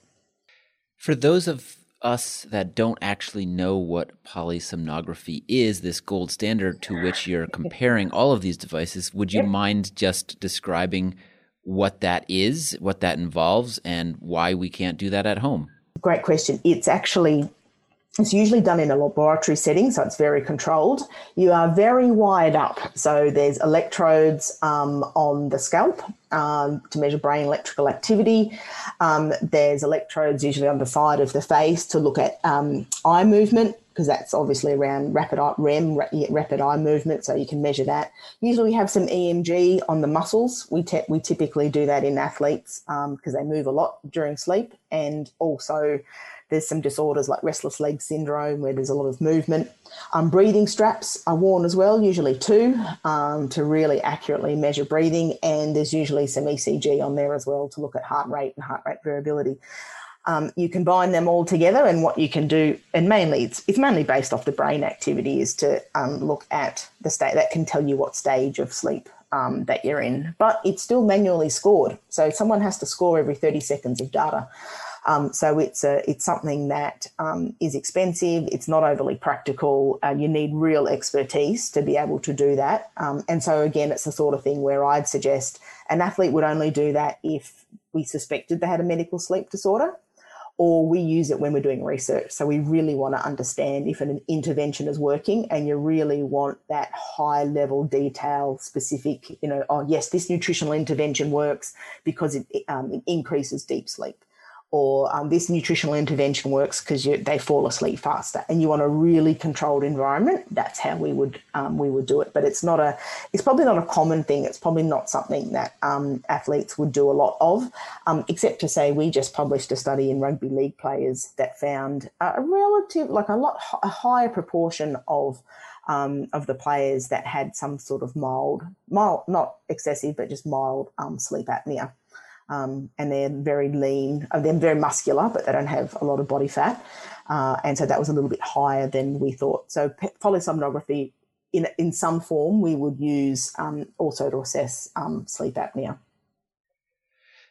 For those of us that don't actually know what polysomnography is, this gold standard to which you're comparing all of these devices, would you mind just describing what that is, what that involves, and why we can't do that at home? Great question. It's actually it's usually done in a laboratory setting, so it's very controlled. You are very wired up. So there's electrodes um, on the scalp um, to measure brain electrical activity. Um, there's electrodes usually on the side of the face to look at um, eye movement because that's obviously around rapid eye, REM, rapid eye movement, so you can measure that. Usually, we have some EMG on the muscles. We te- we typically do that in athletes because um, they move a lot during sleep, and also there's some disorders like restless leg syndrome where there's a lot of movement. Um, breathing straps are worn as well, usually two, um, to really accurately measure breathing. And there's usually some ECG on there as well to look at heart rate and heart rate variability. Um, you combine them all together, and what you can do, and mainly it's, it's mainly based off the brain activity, is to um, look at the state that can tell you what stage of sleep um, that you're in. But it's still manually scored, so someone has to score every 30 seconds of data. Um, so it's a, it's something that um, is expensive. It's not overly practical. Uh, you need real expertise to be able to do that. Um, and so again, it's the sort of thing where I'd suggest an athlete would only do that if we suspected they had a medical sleep disorder. Or we use it when we're doing research. So we really want to understand if an intervention is working, and you really want that high level detail, specific. You know, oh yes, this nutritional intervention works because it, um, it increases deep sleep or um, this nutritional intervention works because they fall asleep faster and you want a really controlled environment that's how we would um, we would do it but it's not a it's probably not a common thing it's probably not something that um, athletes would do a lot of um, except to say we just published a study in rugby league players that found a relative like a lot a higher proportion of um, of the players that had some sort of mild, mild, not excessive, but just mild um, sleep apnea. Um, and they're very lean, uh, they're very muscular, but they don't have a lot of body fat. Uh, and so that was a little bit higher than we thought. So polysomnography, in in some form, we would use um, also to assess um, sleep apnea.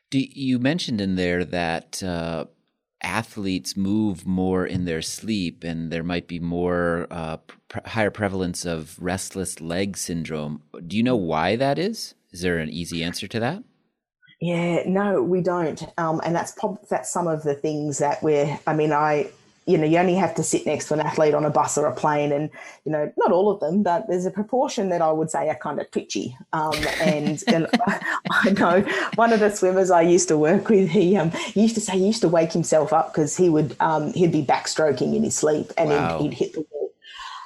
Do you mentioned in there that uh, athletes move more in their sleep, and there might be more uh, higher prevalence of restless leg syndrome. Do you know why that is? Is there an easy answer to that? Yeah, no, we don't, um, and that's prob- that's some of the things that we're. I mean, I you know, you only have to sit next to an athlete on a bus or a plane, and you know, not all of them, but there's a proportion that I would say are kind of twitchy. Um, and, and I know one of the swimmers I used to work with, he, um, he used to say he used to wake himself up because he would um, he'd be backstroking in his sleep and wow. he'd, he'd, hit the wall.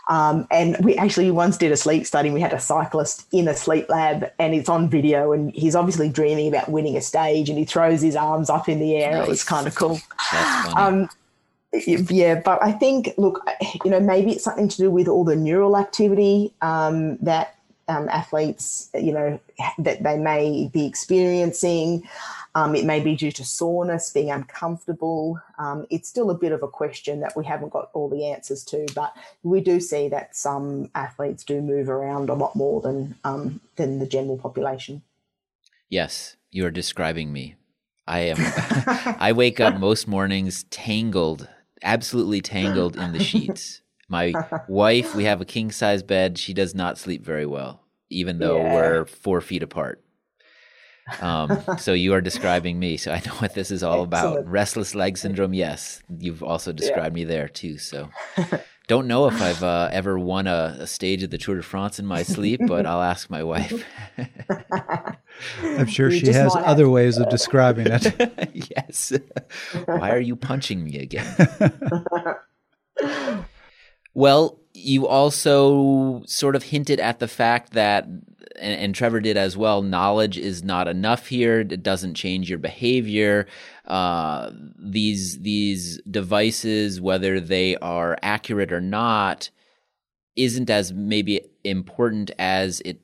Um, and we actually once did a sleep study. We had a cyclist in a sleep lab, and it's on video. And he's obviously dreaming about winning a stage, and he throws his arms up in the air. Nice. It was kind of cool. Um, yeah, but I think, look, you know, maybe it's something to do with all the neural activity um, that um, athletes, you know, that they may be experiencing. Um, it may be due to soreness, being uncomfortable. Um, it's still a bit of a question that we haven't got all the answers to, but we do see that some athletes do move around a lot more than um, than the general population. Yes, you are describing me. I am. I wake up most mornings tangled absolutely tangled in the sheets. My wife, we have a king size bed. She does not sleep very well, even though yeah. we're four feet apart. Um, so you are describing me. So I know what this is all Excellent. about. Restless leg syndrome. Yes, you've also described yeah. me there too. So don't know if I've uh, ever won a, a, stage of the Tour de France in my sleep, but I'll ask my wife. I'm sure she has other ways of describing it. yes. Why are you punching me again? well, you also sort of hinted at the fact that and, and, Trevor did as well. Knowledge is not enough here. It doesn't change your behavior. Uh, these these devices, whether they are accurate or not, isn't as maybe important as it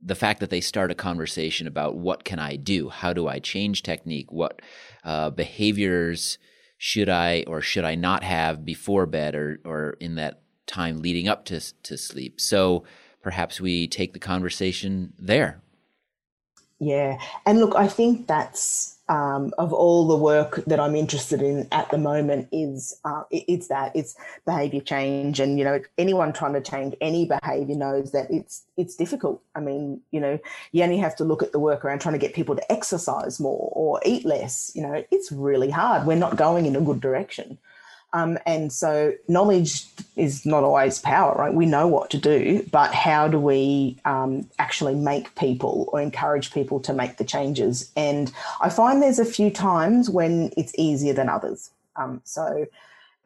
the fact that they start a conversation about what can I do? How do I change technique? What uh, behaviors should I or should I not have before bed or or in that time leading up to to sleep? So perhaps we take the conversation there. Yeah. And look, I think that's um, of all the work that I'm interested in at the moment is uh, it's that it's behavior change, and you know anyone trying to change any behavior knows that it's it's difficult. I mean, you know, you only have to look at the work around trying to get people to exercise more or eat less. You know, it's really hard. We're not going in a good direction. Um, and so knowledge is not always power, right? We know what to do, but how do we um, actually make people or encourage people to make the changes? And I find there's a few times when it's easier than others. Um, so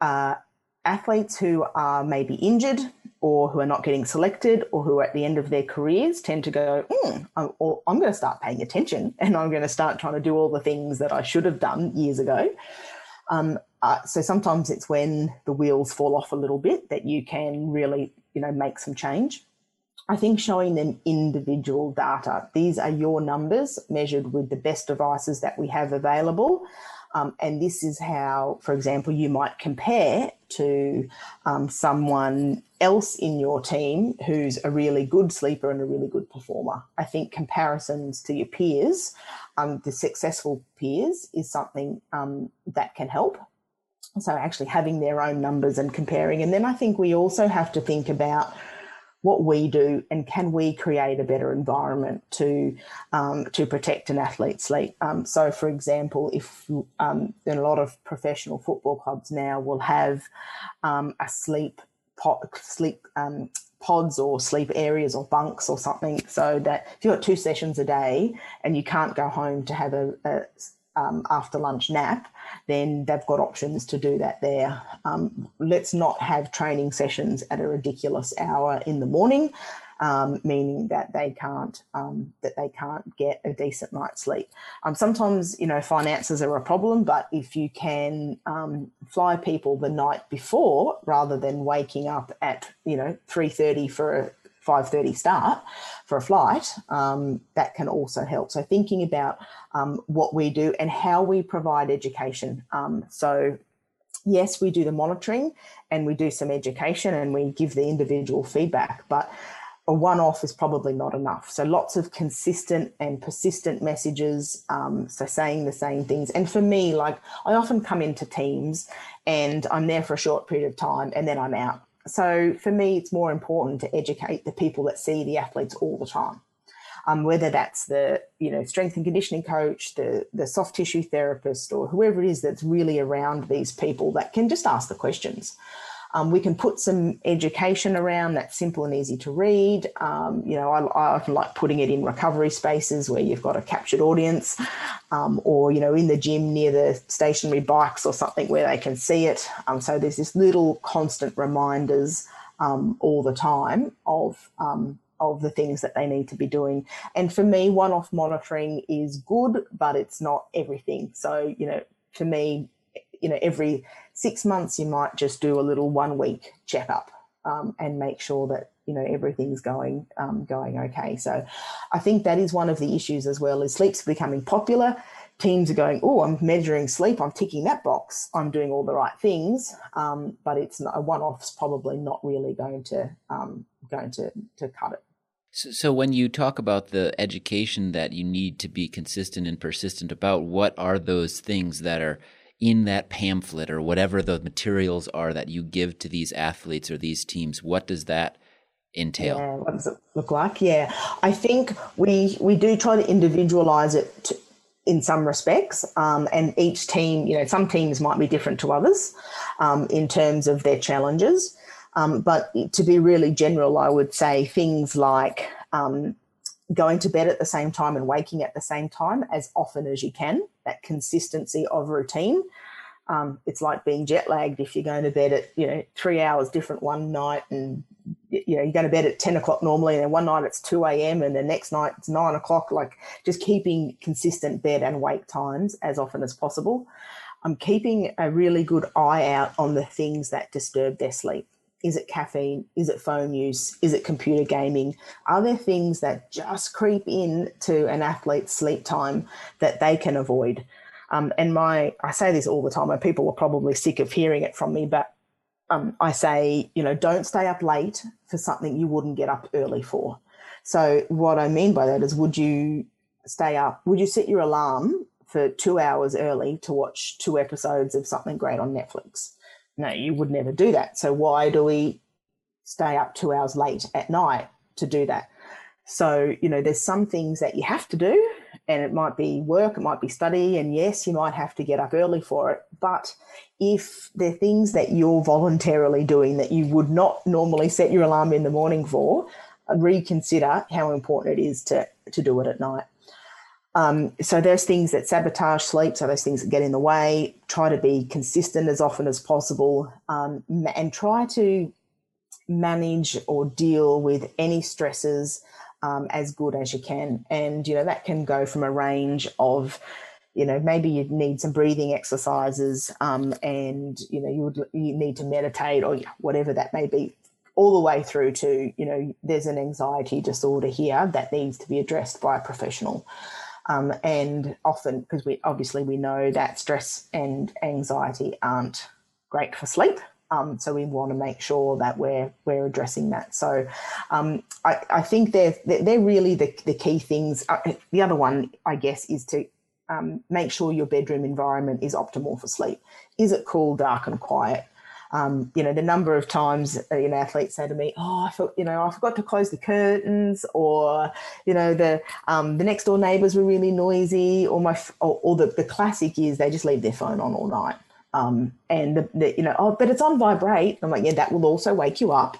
uh, athletes who are maybe injured or who are not getting selected or who are at the end of their careers tend to go, mm, I'm, I'm going to start paying attention and I'm going to start trying to do all the things that I should have done years ago. Um, uh, so sometimes it's when the wheels fall off a little bit that you can really, you know, make some change. I think showing them individual data. These are your numbers measured with the best devices that we have available. Um, and this is how, for example, you might compare to um, someone else in your team who's a really good sleeper and a really good performer. I think comparisons to your peers, um, the successful peers, is something um, that can help. So actually having their own numbers and comparing. And then I think we also have to think about what we do and can we create a better environment to um, to protect an athlete's sleep. Um, so, for example, if um, a lot of professional football clubs now will have um, a sleep sleep um, pods or sleep areas or bunks or something, so that if you've got two sessions a day and you can't go home to have a, a um, after lunch nap, then they've got options to do that there. Um, let's not have training sessions at a ridiculous hour in the morning. um, meaning that they can't um, that they can't get a decent night's sleep. Um, sometimes you know finances are a problem, but if you can um, fly people the night before rather than waking up at you know three thirty for a 5.30 start for a flight um, that can also help. So thinking about um, what we do and how we provide education. Um, so yes we do the monitoring and we do some education and we give the individual feedback but a one-off is probably not enough. So lots of consistent and persistent messages um, so saying the same things. And for me like i often come into teams and i'm there for a short period of time and then i'm out so for me, it's more important to educate the people that see the athletes all the time. Um, whether that's the you know strength and conditioning coach, the the soft tissue therapist, or whoever it is that's really around these people that can just ask the questions. Um, we can put some education around that's simple and easy to read. Um, you know, I, I, often like putting it in recovery spaces where you've got a captured audience, um, or you know, in the gym near the stationary bikes or something where they can see it. Um, so there's this little constant reminders um, all the time of um, of the things that they need to be doing. And for me, one-off monitoring is good, but it's not everything. So you know, for me, you know, every six months, you might just do a little one week checkup um, and make sure that you know everything's going um, going okay. So, I think that is one of the issues as well. Is sleep's becoming popular. Teams are going, oh, I'm measuring sleep. I'm ticking that box. I'm doing all the right things. Um, but it's not, a one-off's probably not really going to um, going to to cut it. So, so, when you talk about the education that you need to be consistent and persistent about, what are those things that are in that pamphlet or whatever the materials are that you give to these athletes or these teams? What does that entail? Yeah, what does it look like? Yeah, I think we we do try to individualize it to, in some respects, um, and each team, you know, some teams might be different to others um, in terms of their challenges. Um, but to be really general, I would say things like um, going to bed at the same time and waking at the same time as often as you can, that consistency of routine. Um, it's like being jet lagged if you're going to bed at, you know, three hours different one night and, you know, you're going to bed at 10 o'clock normally and then one night it's 2 a.m. and the next night it's nine o'clock, like just keeping consistent bed and wake times as often as possible. I'm keeping a really good eye out on the things that disturb their sleep. Is it caffeine? Is it phone use? Is it computer gaming? Are there things that just creep in to an athlete's sleep time that they can avoid? Um, and my, I say this all the time, and people are probably sick of hearing it from me, but um, I say, you know, don't stay up late for something you wouldn't get up early for. So what I mean by that is, would you stay up? Would you set your alarm for two hours early to watch two episodes of something great on Netflix? No, you would never do that. So why do we stay up two hours late at night to do that? So, you know, there's some things that you have to do, and it might be work, it might be study, and yes, you might have to get up early for it. But if there are things that you're voluntarily doing that you would not normally set your alarm in the morning for, reconsider how important it is to, to do it at night. Um, so there's things that sabotage sleep. So those things that get in the way. Try to be consistent as often as possible, um, and try to manage or deal with any stresses um, as good as you can. And you know that can go from a range of you know maybe you need some breathing exercises um, and you know you would you need to meditate or whatever that may be all the way through to you know there's an anxiety disorder here that needs to be addressed by a professional um, and often, because we obviously we know that stress and anxiety aren't great for sleep. Um, so we want to make sure that we're we're addressing that. So um, I, I, think they're they're really the, the key things. Uh, the other one, I guess, is to um, make sure your bedroom environment is optimal for sleep. Is it cool, dark, and quiet? Um, you know, the number of times uh, you know athletes say to me, "Oh, I felt, you know, I forgot to close the curtains," or you know, the um, the next door neighbors were really noisy, or my or, or the the classic is they just leave their phone on all night. Um, and the, the, you know, oh, but it's on vibrate. I'm like, yeah, that will also wake you up.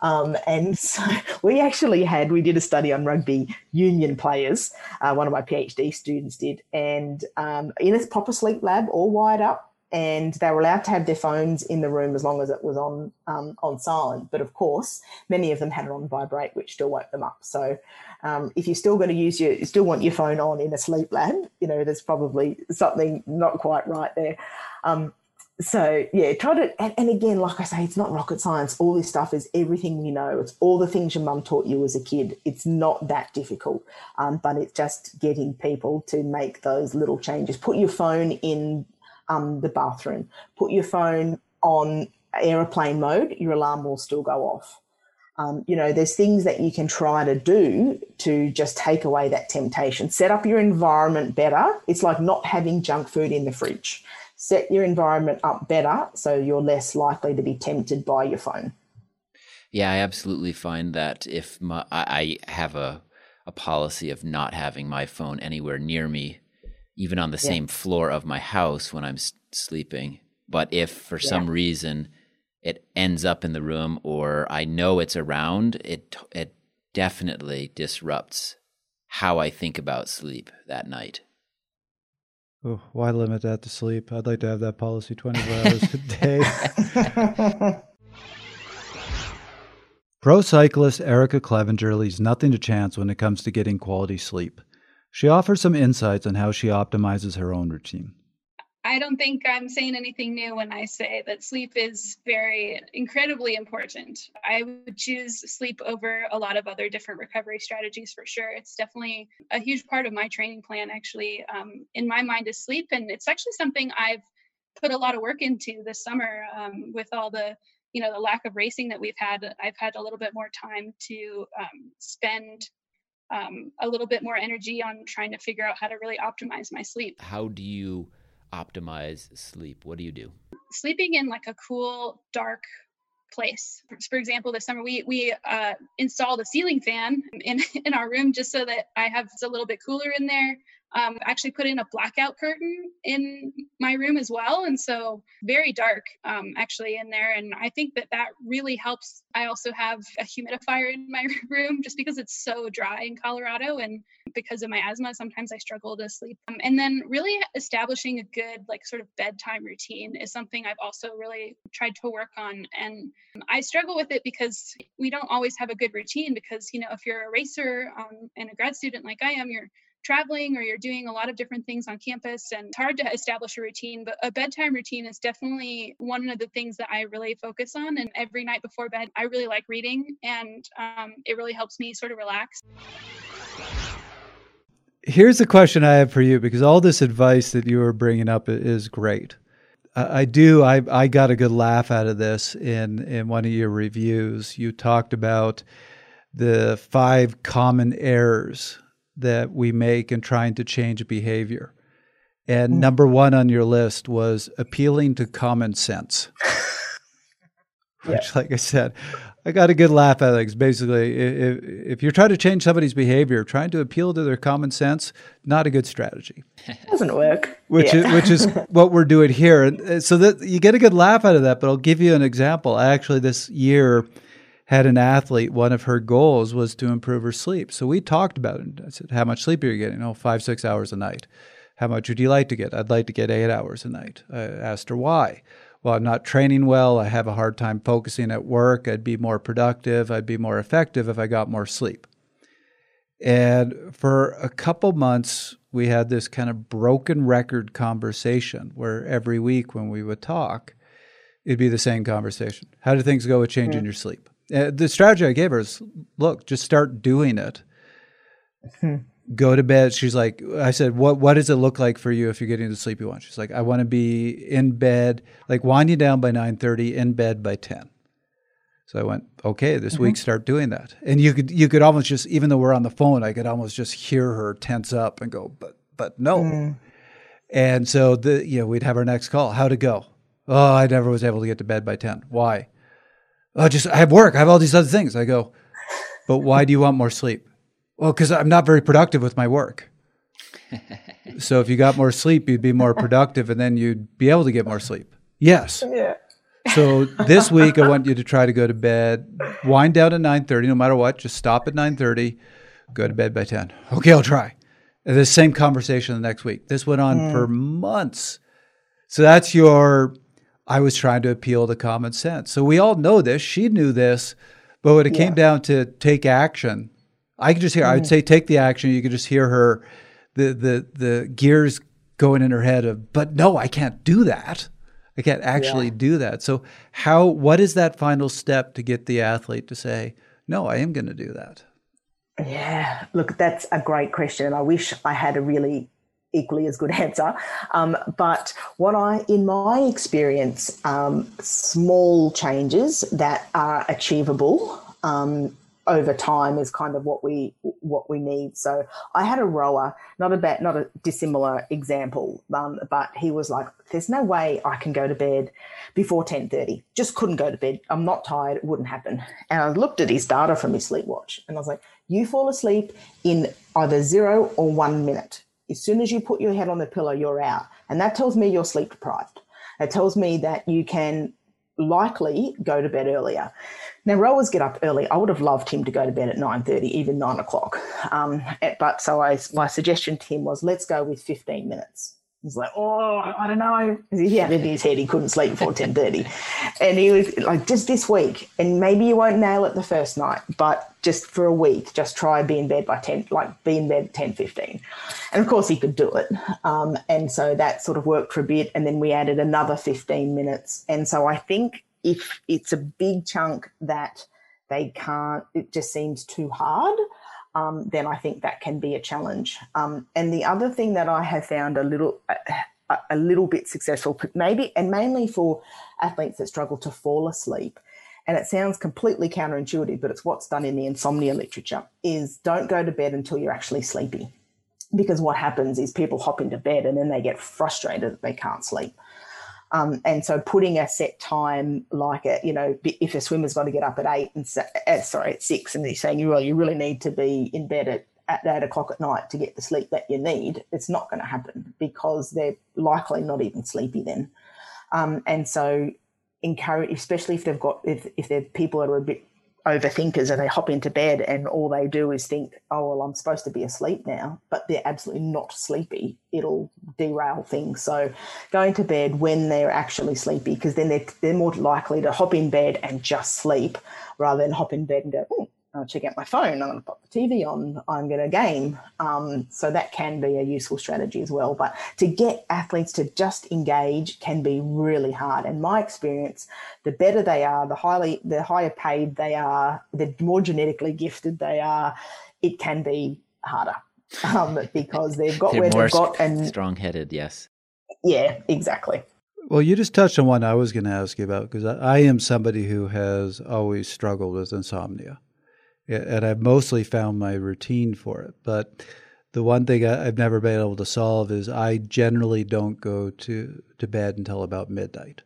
Um, and so we actually had, we did a study on rugby union players. Uh, one of my PhD students did, and um, in a proper sleep lab, all wired up, and they were allowed to have their phones in the room as long as it was on um, on silent. But of course, many of them had it on vibrate, which still woke them up. So, um, if you're still going to use your, you still want your phone on in a sleep lab, you know, there's probably something not quite right there. Um, so yeah, try to and, and, again, like I say, it's not rocket science. All this stuff is everything we know. It's all the things your mum taught you as a kid. It's not that difficult, um, but it's just getting people to make those little changes. Put your phone in um, the bathroom. Put your phone on aeroplane mode. Your alarm will still go off. Um, you know, there's things that you can try to do to just take away that temptation. Set up your environment better. It's like not having junk food in the fridge set your environment up better so you're less likely to be tempted by your phone. Yeah, I absolutely find that if my, I have a a policy of not having my phone anywhere near me, even on the yeah. same floor of my house when I'm s- sleeping. But if for yeah. some reason it ends up in the room or I know it's around, it it definitely disrupts how I think about sleep that night. Oh, why limit that to sleep? I'd like to have that policy 24 hours a day. Pro cyclist Erica Clevenger leaves nothing to chance when it comes to getting quality sleep. She offers some insights on how she optimizes her own routine. I don't think I'm saying anything new when I say that sleep is very incredibly important. I would choose sleep over a lot of other different recovery strategies for sure. It's definitely a huge part of my training plan, actually. Um, in my mind, is sleep. And it's actually something I've put a lot of work into this summer um, with all the you know the lack of racing that we've had i've had a little bit more time to um, spend um, a little bit more energy on trying to figure out how to really optimize my sleep how do you optimize sleep? What do you do? Sleeping in like a cool, dark place. For example, this summer we we uh, installed a ceiling fan in in our room just so that I have a little bit cooler in there um, actually put in a blackout curtain in my room as well. And so very dark um, actually in there. And I think that that really helps. I also have a humidifier in my room just because it's so dry in Colorado. And because of my asthma, sometimes I struggle to sleep. Um, and then really establishing a good, like, sort of bedtime routine is something I've also really tried to work on. And I struggle with it because we don't always have a good routine because, you know, if you're a racer um, and a grad student like I am, you're traveling or you're doing a lot of different things on campus and it's hard to establish a routine but a bedtime routine is definitely one of the things that i really focus on and every night before bed i really like reading and um, it really helps me sort of relax here's a question i have for you because all this advice that you are bringing up is great I do. I, I got a good laugh out of this in, in one of your reviews. You talked about the five common errors that we make in trying to change behavior. And mm. number one on your list was appealing to common sense. yeah. Which, like I said, I got a good laugh at it. Basically, if, if you're trying to change somebody's behavior, trying to appeal to their common sense, not a good strategy. Doesn't work. Which yeah. is which is what we're doing here, and uh, so that you get a good laugh out of that. But I'll give you an example. I actually this year had an athlete, one of her goals was to improve her sleep. So we talked about it. I said, How much sleep are you getting? Oh, five, six hours a night. How much would you like to get? I'd like to get eight hours a night. I asked her why. Well, I'm not training well. I have a hard time focusing at work. I'd be more productive. I'd be more effective if I got more sleep. And for a couple months, we had this kind of broken record conversation where every week when we would talk, it'd be the same conversation. How do things go with changing mm-hmm. your sleep? Uh, the strategy I gave her is look, just start doing it. Go to bed. She's like, I said, what What does it look like for you if you're getting the sleep you want? She's like, I want to be in bed, like winding down by nine thirty, in bed by ten. So I went, okay, this mm-hmm. week start doing that. And you could you could almost just, even though we're on the phone, I could almost just hear her tense up and go, but but no. Mm. And so the you know we'd have our next call. How to go? Oh, I never was able to get to bed by ten. Why? Oh, just I have work. I have all these other things. I go, but why do you want more sleep? Well, because I'm not very productive with my work. so if you got more sleep, you'd be more productive, and then you'd be able to get more sleep. Yes. Yeah. So this week, I want you to try to go to bed, wind down at nine thirty, no matter what. Just stop at nine thirty, go to bed by ten. Okay, I'll try. And the same conversation the next week. This went on mm. for months. So that's your. I was trying to appeal to common sense. So we all know this. She knew this, but when it yeah. came down to take action, I could just hear. Mm-hmm. I would say take the action. You could just hear her, the the the gears going in her head of. But no, I can't do that. I can't actually yeah. do that. So how? What is that final step to get the athlete to say, no, I am going to do that? Yeah, look, that's a great question, and I wish I had a really equally as good answer. Um, but what I, in my experience, um, small changes that are achievable um, over time is kind of what we what we need. So I had a rower, not a bad, not a dissimilar example, um, but he was like, "There's no way I can go to bed before ten thirty. Just couldn't go to bed. I'm not tired. It wouldn't happen." And I looked at his data from his sleep watch, and I was like, "You fall asleep in either zero or one minute. As soon as you put your head on the pillow, you're out, and that tells me you're sleep deprived. It tells me that you can." likely go to bed earlier. Now rowers get up early. I would have loved him to go to bed at nine thirty, even nine o'clock. Um, but so I, my suggestion to him was, let's go with fifteen minutes. He's like, oh, I don't know. He had in his head he couldn't sleep before ten thirty, and he was like, just this week, and maybe you won't nail it the first night, but just for a week, just try be in bed by ten, like be in bed ten fifteen, and of course he could do it, um, and so that sort of worked for a bit, and then we added another fifteen minutes, and so I think if it's a big chunk that they can't, it just seems too hard, um, then I think that can be a challenge. Um, and the other thing that I have found a little, a, a little bit successful, maybe, and mainly for athletes that struggle to fall asleep, and it sounds completely counterintuitive, but it's what's done in the insomnia literature, is don't go to bed until you're actually sleepy. Because what happens is people hop into bed and then they get frustrated that they can't sleep. Um, and so putting a set time like it, you know, if a swimmer's got to get up at eight and uh, sorry at six, and they're saying, well, you really need to be in bed at at eight o'clock at night to get the sleep that you need, it's not going to happen because they're likely not even sleepy then. Um, and so encourage, especially if they've got if if they're people that are a bit overthinkers and they hop into bed and all they do is think, oh, well, I'm supposed to be asleep now, but they're absolutely not sleepy. It'll derail things. So going to bed when they're actually sleepy, because then they're, they're more likely to hop in bed and just sleep rather than hop in bed and go, oh, I'll check out my phone. I'm going to pop the TV on. I'm going to game. Um, so that can be a useful strategy as well. But to get athletes to just engage can be really hard. And my experience, the better they are, the highly, the higher paid they are, the more genetically gifted they are, it can be harder um, because they've got where they've got and strong-headed. Yes. Yeah, exactly. Well, you just touched on one I was going to ask you about because I, I am somebody who has always struggled with insomnia and I've mostly found my routine for it. But the one thing I've never been able to solve is I generally don't go to, to bed until about midnight.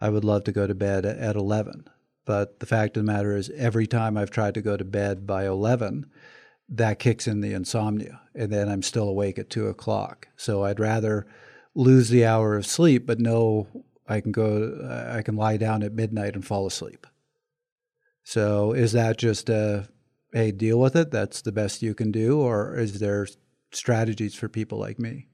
I would love to go to bed at 11. But the fact of the matter is, every time I've tried to go to bed by 11, that kicks in the insomnia. And then I'm still awake at two o'clock. So I'd rather lose the hour of sleep, but know I can go, I can lie down at midnight and fall asleep. So is that just a hey, deal with it? That's the best you can do, or is there strategies for people like me?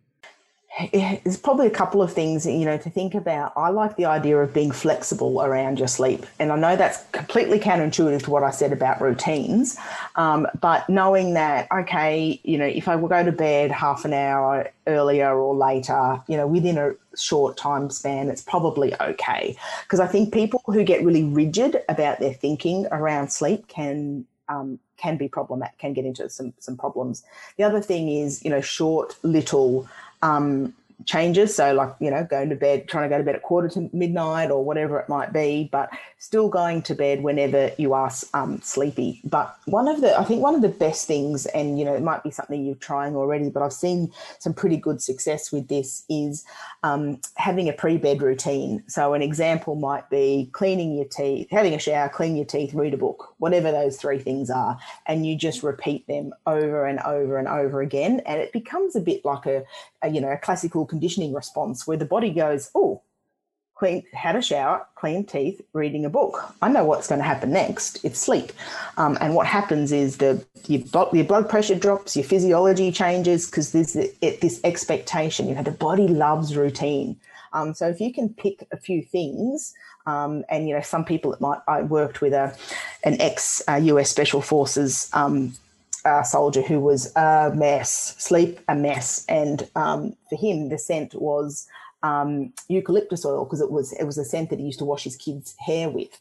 There's probably a couple of things you know to think about. I like the idea of being flexible around your sleep, and I know that's completely counterintuitive to what I said about routines. Um, but knowing that, okay, you know, if I will go to bed half an hour earlier or later, you know, within a short time span, it's probably okay. Because I think people who get really rigid about their thinking around sleep can um, can be problematic, can get into some some problems. The other thing is, you know, short little um, changes. So, like, you know, going to bed, trying to go to bed at quarter to midnight or whatever it might be, but still going to bed whenever you are um, sleepy. But one of the, I think one of the best things, and, you know, it might be something you're trying already, but I've seen some pretty good success with this is um, having a pre bed routine. So, an example might be cleaning your teeth, having a shower, clean your teeth, read a book, whatever those three things are. And you just repeat them over and over and over again. And it becomes a bit like a, a you know, a classical conditioning response where the body goes, oh, clean, had a shower, clean teeth, reading a book. I know what's going to happen next. It's sleep. Um, and what happens is the your, your blood pressure drops, your physiology changes because there's this expectation. You know, the body loves routine. Um, so if you can pick a few things, um, and you know, some people it might. I worked with a an ex uh, US Special Forces uh, soldier who was a mess, sleep a mess, and um, for him the scent was um, eucalyptus oil because it was it was a scent that he used to wash his kids' hair with,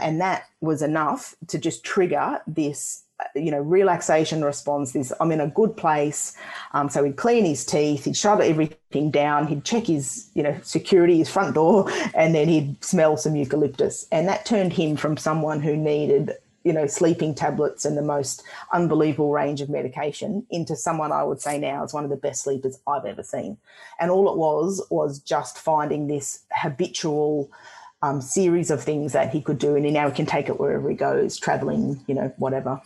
and that was enough to just trigger this you know, relaxation response. This I'm in a good place. Um, so he'd clean his teeth, he'd shut everything down, he'd check his, you know, security, his front door, and then he'd smell some eucalyptus. And that turned him from someone who needed, you know, sleeping tablets and the most unbelievable range of medication into someone I would say now is one of the best sleepers I've ever seen. And all it was was just finding this habitual um, series of things that he could do, and he now can take it wherever he goes, traveling, you know, whatever.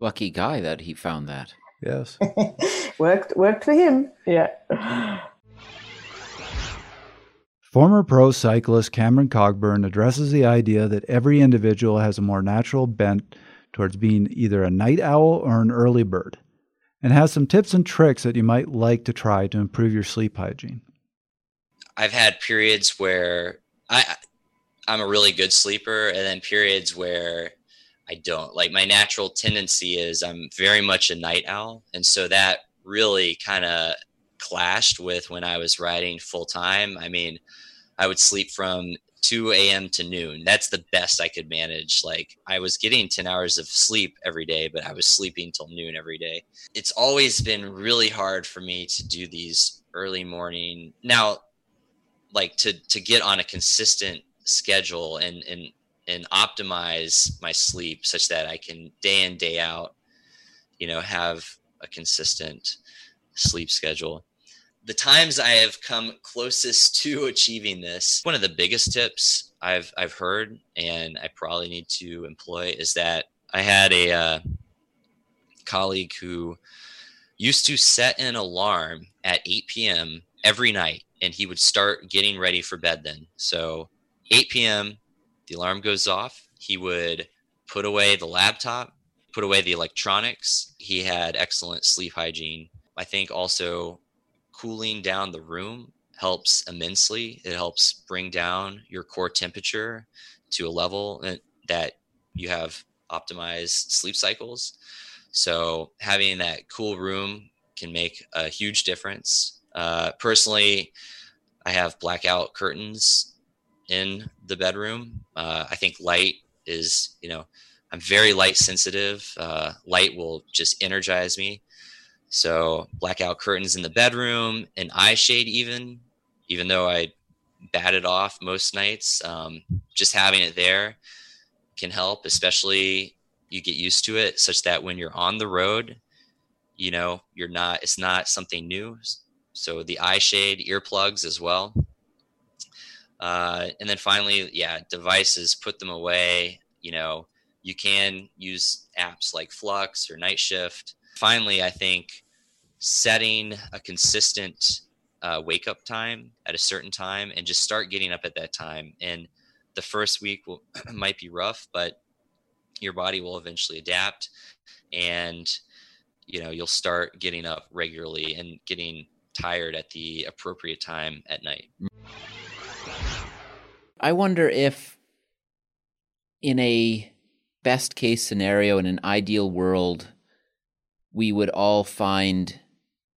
Lucky guy that he found that. Yes. worked worked for him. Yeah. Former pro cyclist Cameron Cogburn addresses the idea that every individual has a more natural bent towards being either a night owl or an early bird, and has some tips and tricks that you might like to try to improve your sleep hygiene. I've had periods where I I'm a really good sleeper, and then periods where I don't. Like my natural tendency is I'm very much a night owl. And so that really kind of clashed with when I was writing full time. I mean, I would sleep from 2 a.m. to noon. That's the best I could manage. Like I was getting 10 hours of sleep every day, but I was sleeping till noon every day. It's always been really hard for me to do these early morning. Now, like to to get on a consistent schedule and and and optimize my sleep such that I can day in day out, you know, have a consistent sleep schedule. The times I have come closest to achieving this, one of the biggest tips I've I've heard and I probably need to employ is that I had a uh, colleague who used to set an alarm at 8 p.m. every night and he would start getting ready for bed then. So 8 p.m the alarm goes off, he would put away the laptop, put away the electronics. He had excellent sleep hygiene. I think also cooling down the room helps immensely. It helps bring down your core temperature to a level that you have optimized sleep cycles. So having that cool room can make a huge difference. Uh, personally, I have blackout curtains in the bedroom. Uh, I think light is, you know, I'm very light sensitive. Uh, light will just energize me. So blackout curtains in the bedroom, an eye shade, even, even though I bat it off most nights, um, just having it there can help, especially you get used to it such that when you're on the road, you know, you're not, it's not something new. So the eye shade, earplugs as well. Uh, and then finally, yeah, devices, put them away. You know, you can use apps like Flux or Night Shift. Finally, I think setting a consistent uh, wake up time at a certain time and just start getting up at that time. And the first week will might be rough, but your body will eventually adapt, and you know you'll start getting up regularly and getting tired at the appropriate time at night. I wonder if, in a best case scenario, in an ideal world, we would all find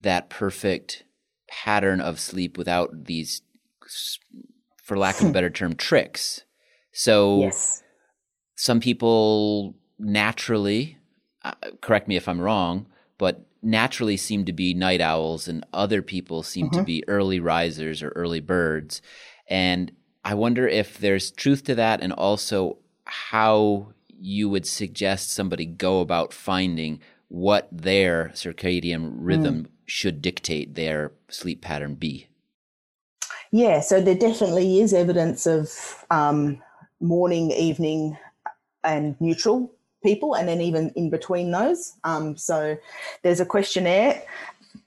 that perfect pattern of sleep without these, for lack of a better term, tricks. So, yes. some people naturally, uh, correct me if I'm wrong, but naturally seem to be night owls, and other people seem mm-hmm. to be early risers or early birds. And I wonder if there's truth to that and also how you would suggest somebody go about finding what their circadian rhythm mm. should dictate their sleep pattern be. Yeah, so there definitely is evidence of um, morning, evening, and neutral people, and then even in between those. Um, so there's a questionnaire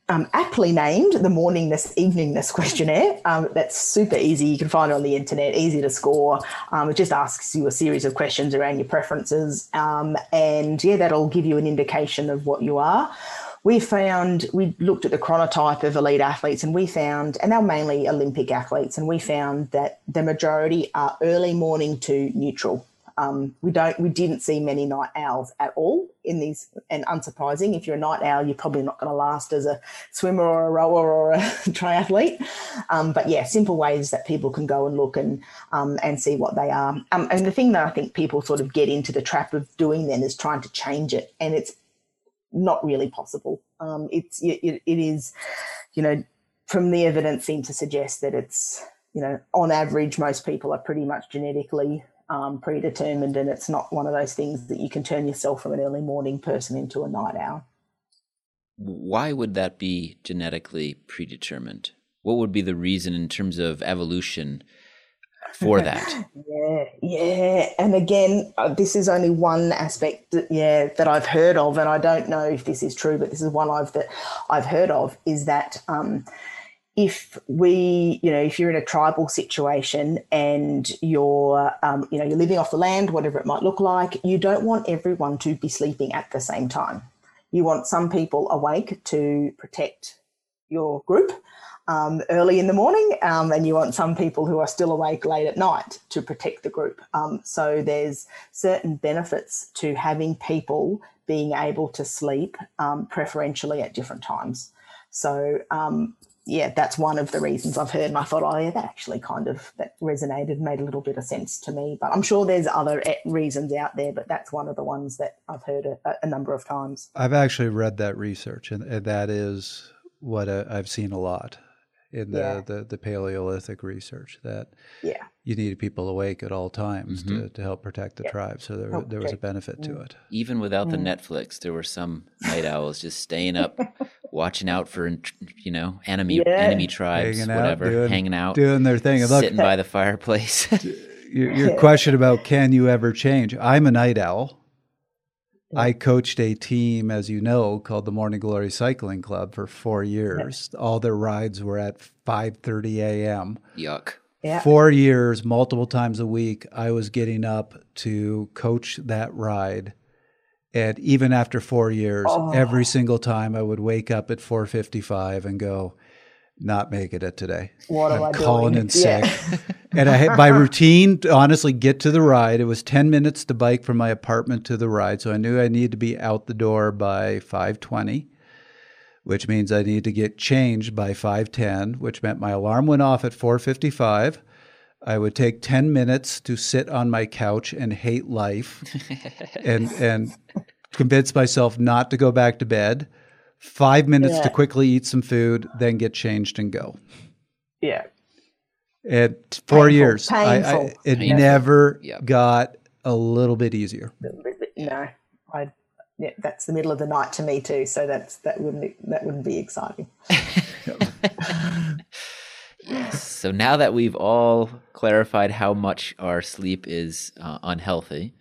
um, aptly named the morningness eveningness questionnaire. Um, that's super easy. You can find it on the internet, easy to score. Um, it just asks you a series of questions around your preferences. Um, and yeah, that'll give you an indication of what you are. we found we looked at the chronotype of elite athletes and we found and they're mainly olympic athletes and we found that the majority are early morning to neutral um, we don't we didn't see many night owls at all in these and unsurprising if you're a night owl you're probably not going to last as a swimmer or a rower or a triathlete. Um, but yeah simple ways that people can go and look and um, and see what they are. Um, and the thing that i think people sort of get into the trap of doing then is trying to change it and it's not really possible. Um, it's it, it is you know from the evidence seems to suggest that it's you know on average most people are pretty much genetically um, predetermined, and it's not one of those things that you can turn yourself from an early morning person into a night owl. Why would that be genetically predetermined? What would be the reason in terms of evolution for that? yeah, yeah. And again, uh, this is only one aspect, that, yeah, that I've heard of, and I don't know if this is true, but this is one I've that I've heard of is that. Um, if we, you know, if you're in a tribal situation and you're, um, you know, you're living off the land, whatever it might look like, you don't want everyone to be sleeping at the same time. You want some people awake to protect your group um, early in the morning, um, and you want some people who are still awake late at night to protect the group. Um, so there's certain benefits to having people being able to sleep um, preferentially at different times. So um, yeah, that's one of the reasons I've heard, and I thought, oh yeah, that actually kind of that resonated, made a little bit of sense to me. But I'm sure there's other reasons out there, but that's one of the ones that I've heard a, a number of times. I've actually read that research, and, and that is what uh, I've seen a lot in the, yeah. the, the Paleolithic research that yeah. you needed people awake at all times mm-hmm. to, to help protect the tribe. So there, there was a benefit mm. to it. Even without mm. the Netflix, there were some night owls just staying up, watching out for you know enemy yeah. enemy tribes, hanging whatever, out, doing, hanging out, doing their thing, sitting by the fireplace. your, your question about can you ever change? I'm a night owl. I coached a team, as you know, called the Morning Glory Cycling Club for four years. Yes. All their rides were at 5:30 a.m. Yuck. Yeah. Four years, multiple times a week, I was getting up to coach that ride. And even after four years, oh. every single time I would wake up at 4:55 and go, not making it today. What am I'm I calling doing? in sick. Yeah. and I had my routine to honestly get to the ride. It was 10 minutes to bike from my apartment to the ride. So I knew I needed to be out the door by 520, which means I needed to get changed by 510, which meant my alarm went off at 455. I would take 10 minutes to sit on my couch and hate life and and convince myself not to go back to bed five minutes yeah. to quickly eat some food, then get changed and go. Yeah. And four painful, years, painful. I, I, it painful. never yep. got a little bit easier. No, I. Yeah, that's the middle of the night to me too. So that's that wouldn't that wouldn't be exciting. yes. So now that we've all clarified how much our sleep is uh, unhealthy,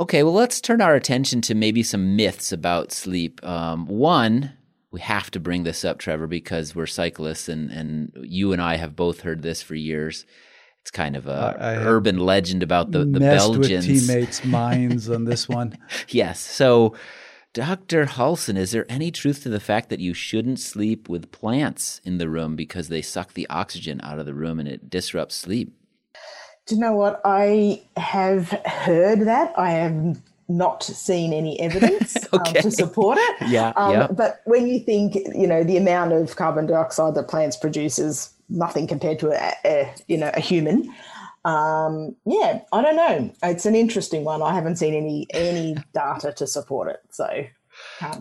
Okay, well, let's turn our attention to maybe some myths about sleep. Um, one, we have to bring this up, Trevor, because we're cyclists, and, and you and I have both heard this for years. It's kind of a urban legend about the, the Belgians. With teammates' minds on this one. yes. So, Dr. Halson, is there any truth to the fact that you shouldn't sleep with plants in the room because they suck the oxygen out of the room and it disrupts sleep? Do you know what? I have heard that. I have not seen any evidence okay. um, to support it. Yeah, um, yeah. But when you think, you know, the amount of carbon dioxide that plants produce is nothing compared to a, a you know a human. Um, yeah, I don't know. It's an interesting one. I haven't seen any any data to support it. So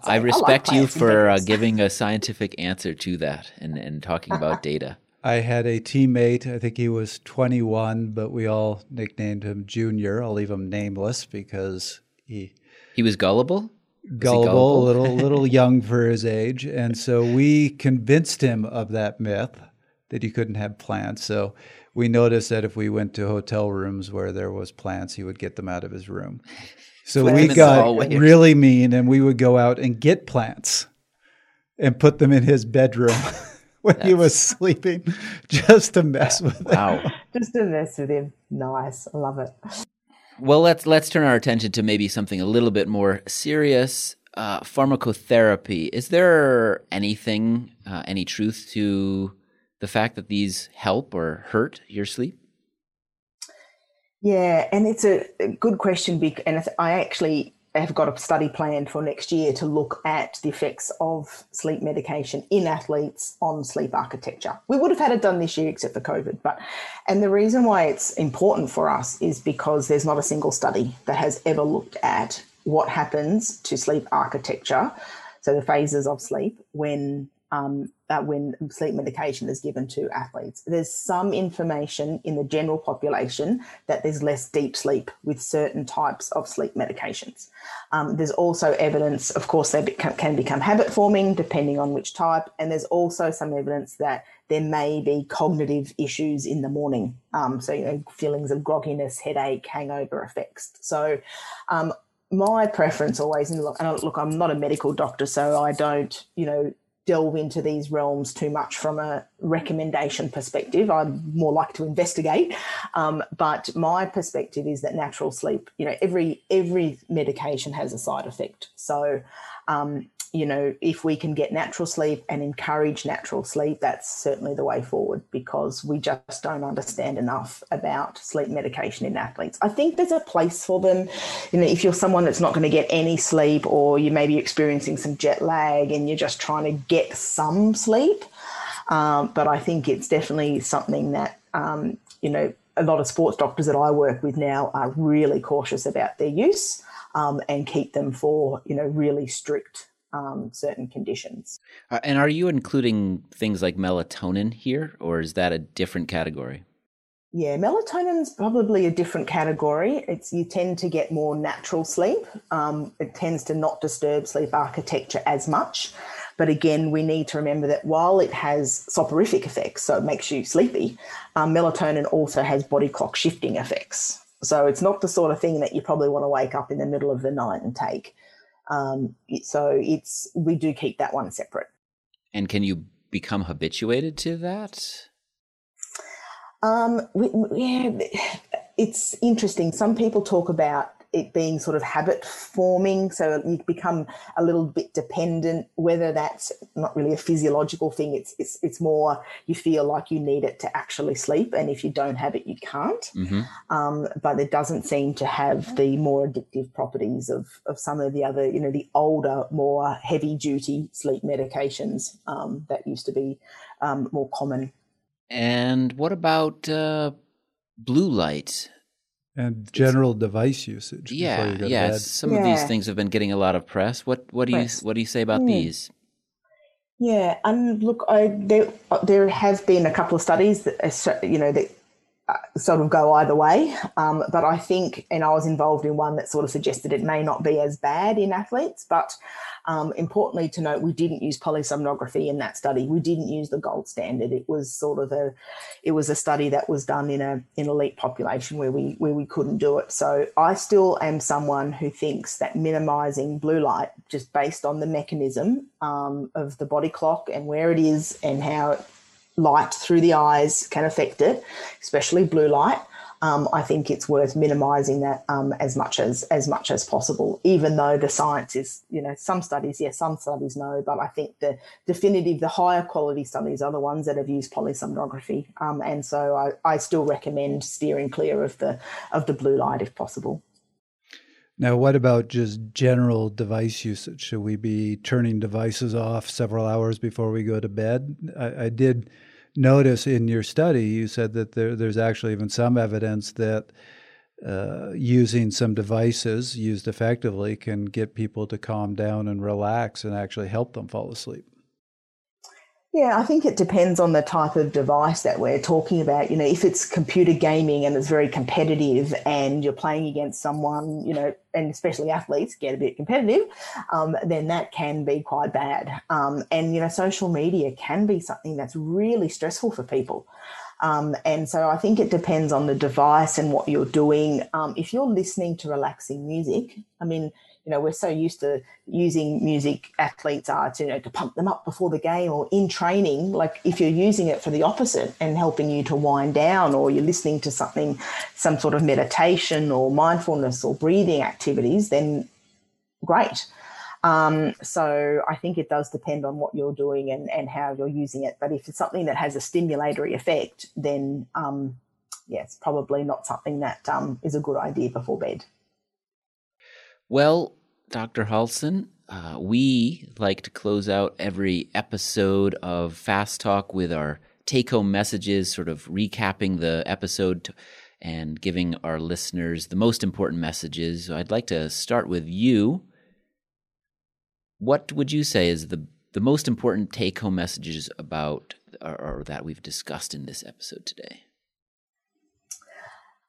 I respect I like you for uh, giving a scientific answer to that and, and talking about data. I had a teammate, I think he was 21, but we all nicknamed him Junior. I'll leave him nameless because he he was gullible. Gullible, gullible? a little little young for his age, and so we convinced him of that myth that he couldn't have plants. So we noticed that if we went to hotel rooms where there was plants, he would get them out of his room. So we got really mean, and we would go out and get plants and put them in his bedroom. when That's... he was sleeping just to mess with him. Wow. just to mess with him. Nice. I love it. Well, let's let's turn our attention to maybe something a little bit more serious. uh, pharmacotherapy, is there anything, uh, any truth to the fact that these help or hurt your sleep? Yeah, and it's a, good question, And I actually have got a study planned for next year to look at the effects of sleep medication in athletes on sleep architecture. We would have had it done this year except for COVID, but and the reason why it's important for us is because there's not a single study that has ever looked at what happens to sleep architecture, so the phases of sleep when um, uh, when sleep medication is given to athletes. There's some information in the general population that there's less deep sleep with certain types of sleep medications. Um, there's also evidence, of course, they become, can become habit forming depending on which type, and there's also some evidence that there may be cognitive issues in the morning. Um, so, you know, feelings of grogginess, headache, hangover effects. So, um, my preference always, and look, and look, I'm not a medical doctor, so I don't, you know, delve into these realms too much from a recommendation perspective. I'd more like to investigate, um, but my perspective is that natural sleep. You know, every every medication has a side effect. So, um, you know, if we can get natural sleep and encourage natural sleep, that's certainly the way forward because we just don't understand enough about sleep medication in athletes. I think there's a place for them. You know, if you're someone that's not going to get any sleep or you may be experiencing some jet lag and you're just trying to get some sleep. Um, but I think it's definitely something that, um, you know, a lot of sports doctors that I work with now are really cautious about their use um, and keep them for, you know, really strict um, certain conditions. Uh, and are you including things like melatonin here, or is that a different category? Yeah, melatonin's probably a different category. It's you tend to get more natural sleep. Um, it tends to not disturb sleep architecture as much. But again, we need to remember that while it has soporific effects, so it makes you sleepy, um, melatonin also has body clock shifting effects. So it's not the sort of thing that you probably want to wake up in the middle of the night and take. Um, so it's we do keep that one separate. And can you become habituated to that? Um, we, yeah, it's interesting. Some people talk about it being sort of habit forming. So you become a little bit dependent, whether that's not really a physiological thing. It's, it's, it's more you feel like you need it to actually sleep. And if you don't have it, you can't. Mm-hmm. Um, but it doesn't seem to have the more addictive properties of, of some of the other, you know, the older, more heavy duty sleep medications um, that used to be um, more common. And what about uh, blue light? And general device usage. Yeah, yeah. Some yeah. of these things have been getting a lot of press. What what do press. you what do you say about mm. these? Yeah, and look, I there there have been a couple of studies that you know that uh, sort of go either way. Um, but I think, and I was involved in one that sort of suggested it may not be as bad in athletes. But um, importantly to note, we didn't use polysomnography in that study. We didn't use the gold standard. It was sort of a, it was a study that was done in a in elite population where we where we couldn't do it. So I still am someone who thinks that minimising blue light, just based on the mechanism um, of the body clock and where it is and how it light through the eyes can affect it, especially blue light. Um, I think it's worth minimising that um, as much as as much as possible. Even though the science is, you know, some studies yes, some studies no, but I think the definitive, the higher quality studies are the ones that have used polysomnography, um, and so I, I still recommend steering clear of the of the blue light if possible. Now, what about just general device usage? Should we be turning devices off several hours before we go to bed? I, I did notice in your study, you said that there, there's actually even some evidence that uh, using some devices used effectively can get people to calm down and relax and actually help them fall asleep. Yeah, I think it depends on the type of device that we're talking about. You know, if it's computer gaming and it's very competitive and you're playing against someone, you know, and especially athletes get a bit competitive, um, then that can be quite bad. Um, and, you know, social media can be something that's really stressful for people. Um, and so I think it depends on the device and what you're doing. Um, if you're listening to relaxing music, I mean, you know, we're so used to using music athletes are to, you know, to pump them up before the game or in training. Like if you're using it for the opposite and helping you to wind down or you're listening to something, some sort of meditation or mindfulness or breathing activities, then great. Um, so I think it does depend on what you're doing and, and how you're using it. But if it's something that has a stimulatory effect, then um, yeah, it's probably not something that um, is a good idea before bed. Well, Dr. Halson, uh, we like to close out every episode of Fast Talk with our take home messages, sort of recapping the episode to, and giving our listeners the most important messages. So I'd like to start with you. What would you say is the, the most important take home messages about or, or that we've discussed in this episode today?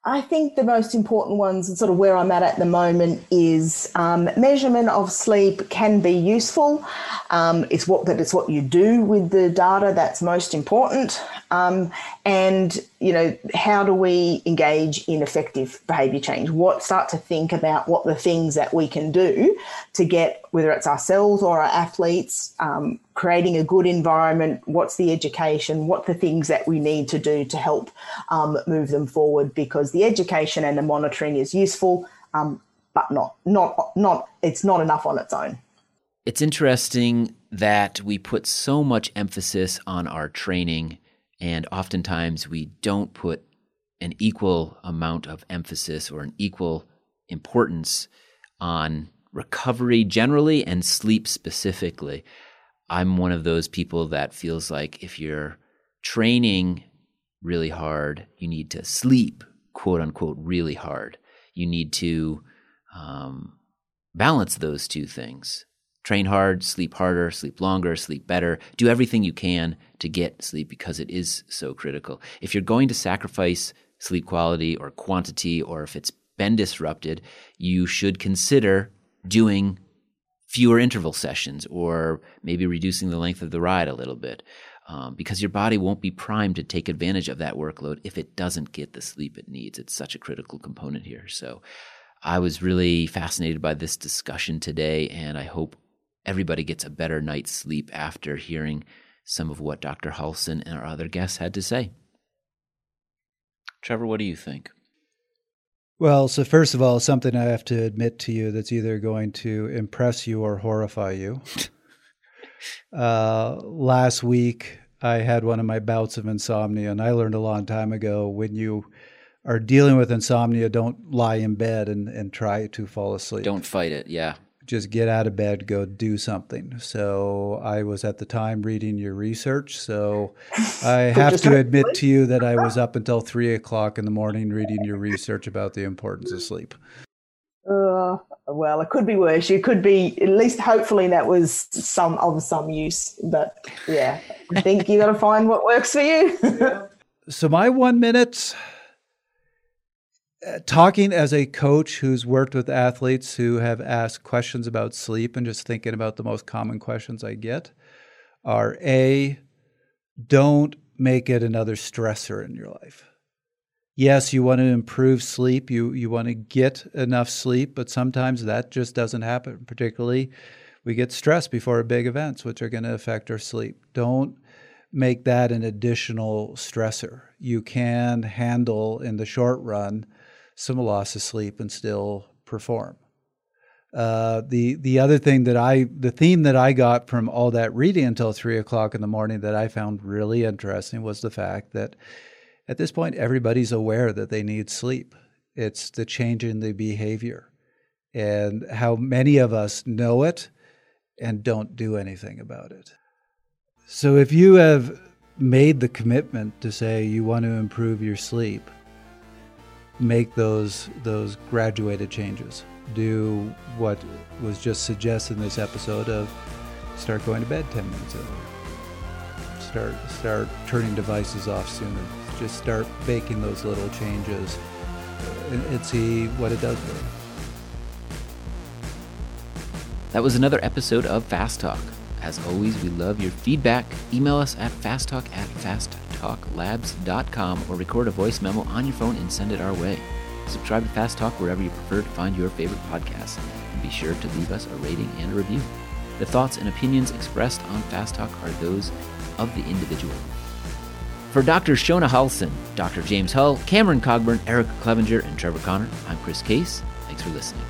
I think the most important ones, and sort of where I'm at at the moment, is um, measurement of sleep can be useful. Um, it's what, that it's what you do with the data that's most important. Um, and you know, how do we engage in effective behaviour change? What start to think about what the things that we can do to get, whether it's ourselves or our athletes, um, creating a good environment. What's the education? What the things that we need to do to help um, move them forward? Because the education and the monitoring is useful, um, but not not not it's not enough on its own. It's interesting that we put so much emphasis on our training and oftentimes we don't put an equal amount of emphasis or an equal importance on recovery generally and sleep specifically. I'm one of those people that feels like if you're training really hard, you need to sleep, quote unquote, really hard. You need to um, balance those two things train hard, sleep harder, sleep longer, sleep better, do everything you can to get sleep because it is so critical. If you're going to sacrifice sleep quality or quantity, or if it's been disrupted, you should consider doing fewer interval sessions or maybe reducing the length of the ride a little bit. Um, because your body won't be primed to take advantage of that workload if it doesn't get the sleep it needs. It's such a critical component here. So I was really fascinated by this discussion today, and I hope everybody gets a better night's sleep after hearing some of what Dr. Halson and our other guests had to say. Trevor, what do you think? Well, so first of all, something I have to admit to you that's either going to impress you or horrify you. uh, last week, I had one of my bouts of insomnia, and I learned a long time ago when you are dealing with insomnia, don't lie in bed and, and try to fall asleep. Don't fight it, yeah just get out of bed, go do something. So I was at the time reading your research. So I have to admit to you that I was up until three o'clock in the morning reading your research about the importance of sleep. Uh, well, it could be worse. You could be at least. Hopefully, that was some of some use. But yeah, I think you got to find what works for you. so my one minute Uh, talking as a coach who's worked with athletes who have asked questions about sleep and just thinking about the most common questions I get are A, don't make it another stressor in your life. Yes, you want to improve sleep, you, you want to get enough sleep, but sometimes that just doesn't happen. Particularly, we get stressed before big events, which are going to affect our sleep. Don't make that an additional stressor. You can handle in the short run some loss of sleep and still perform. Uh, the the other thing that I the theme that I got from all that reading until three o'clock in the morning that I found really interesting was the fact that at this point everybody's aware that they need sleep. It's the change in the behavior, and how many of us know it and don't do anything about it. So if you have made the commitment to say you want to improve your sleep make those those graduated changes. Do what was just suggested in this episode of start going to bed 10 minutes earlier. Start start turning devices off sooner. Just start making those little changes and, and see what it does for you. That was another episode of Fast Talk. As always, we love your feedback. Email us at fasttalk at fast fasttalklabs.com or record a voice memo on your phone and send it our way. Subscribe to Fast Talk wherever you prefer to find your favorite podcasts, and be sure to leave us a rating and a review. The thoughts and opinions expressed on Fast Talk are those of the individual. For Dr. Shona Halson, Dr. James Hull, Cameron Cogburn, Eric Clevenger, and Trevor Connor, I'm Chris Case. Thanks for listening.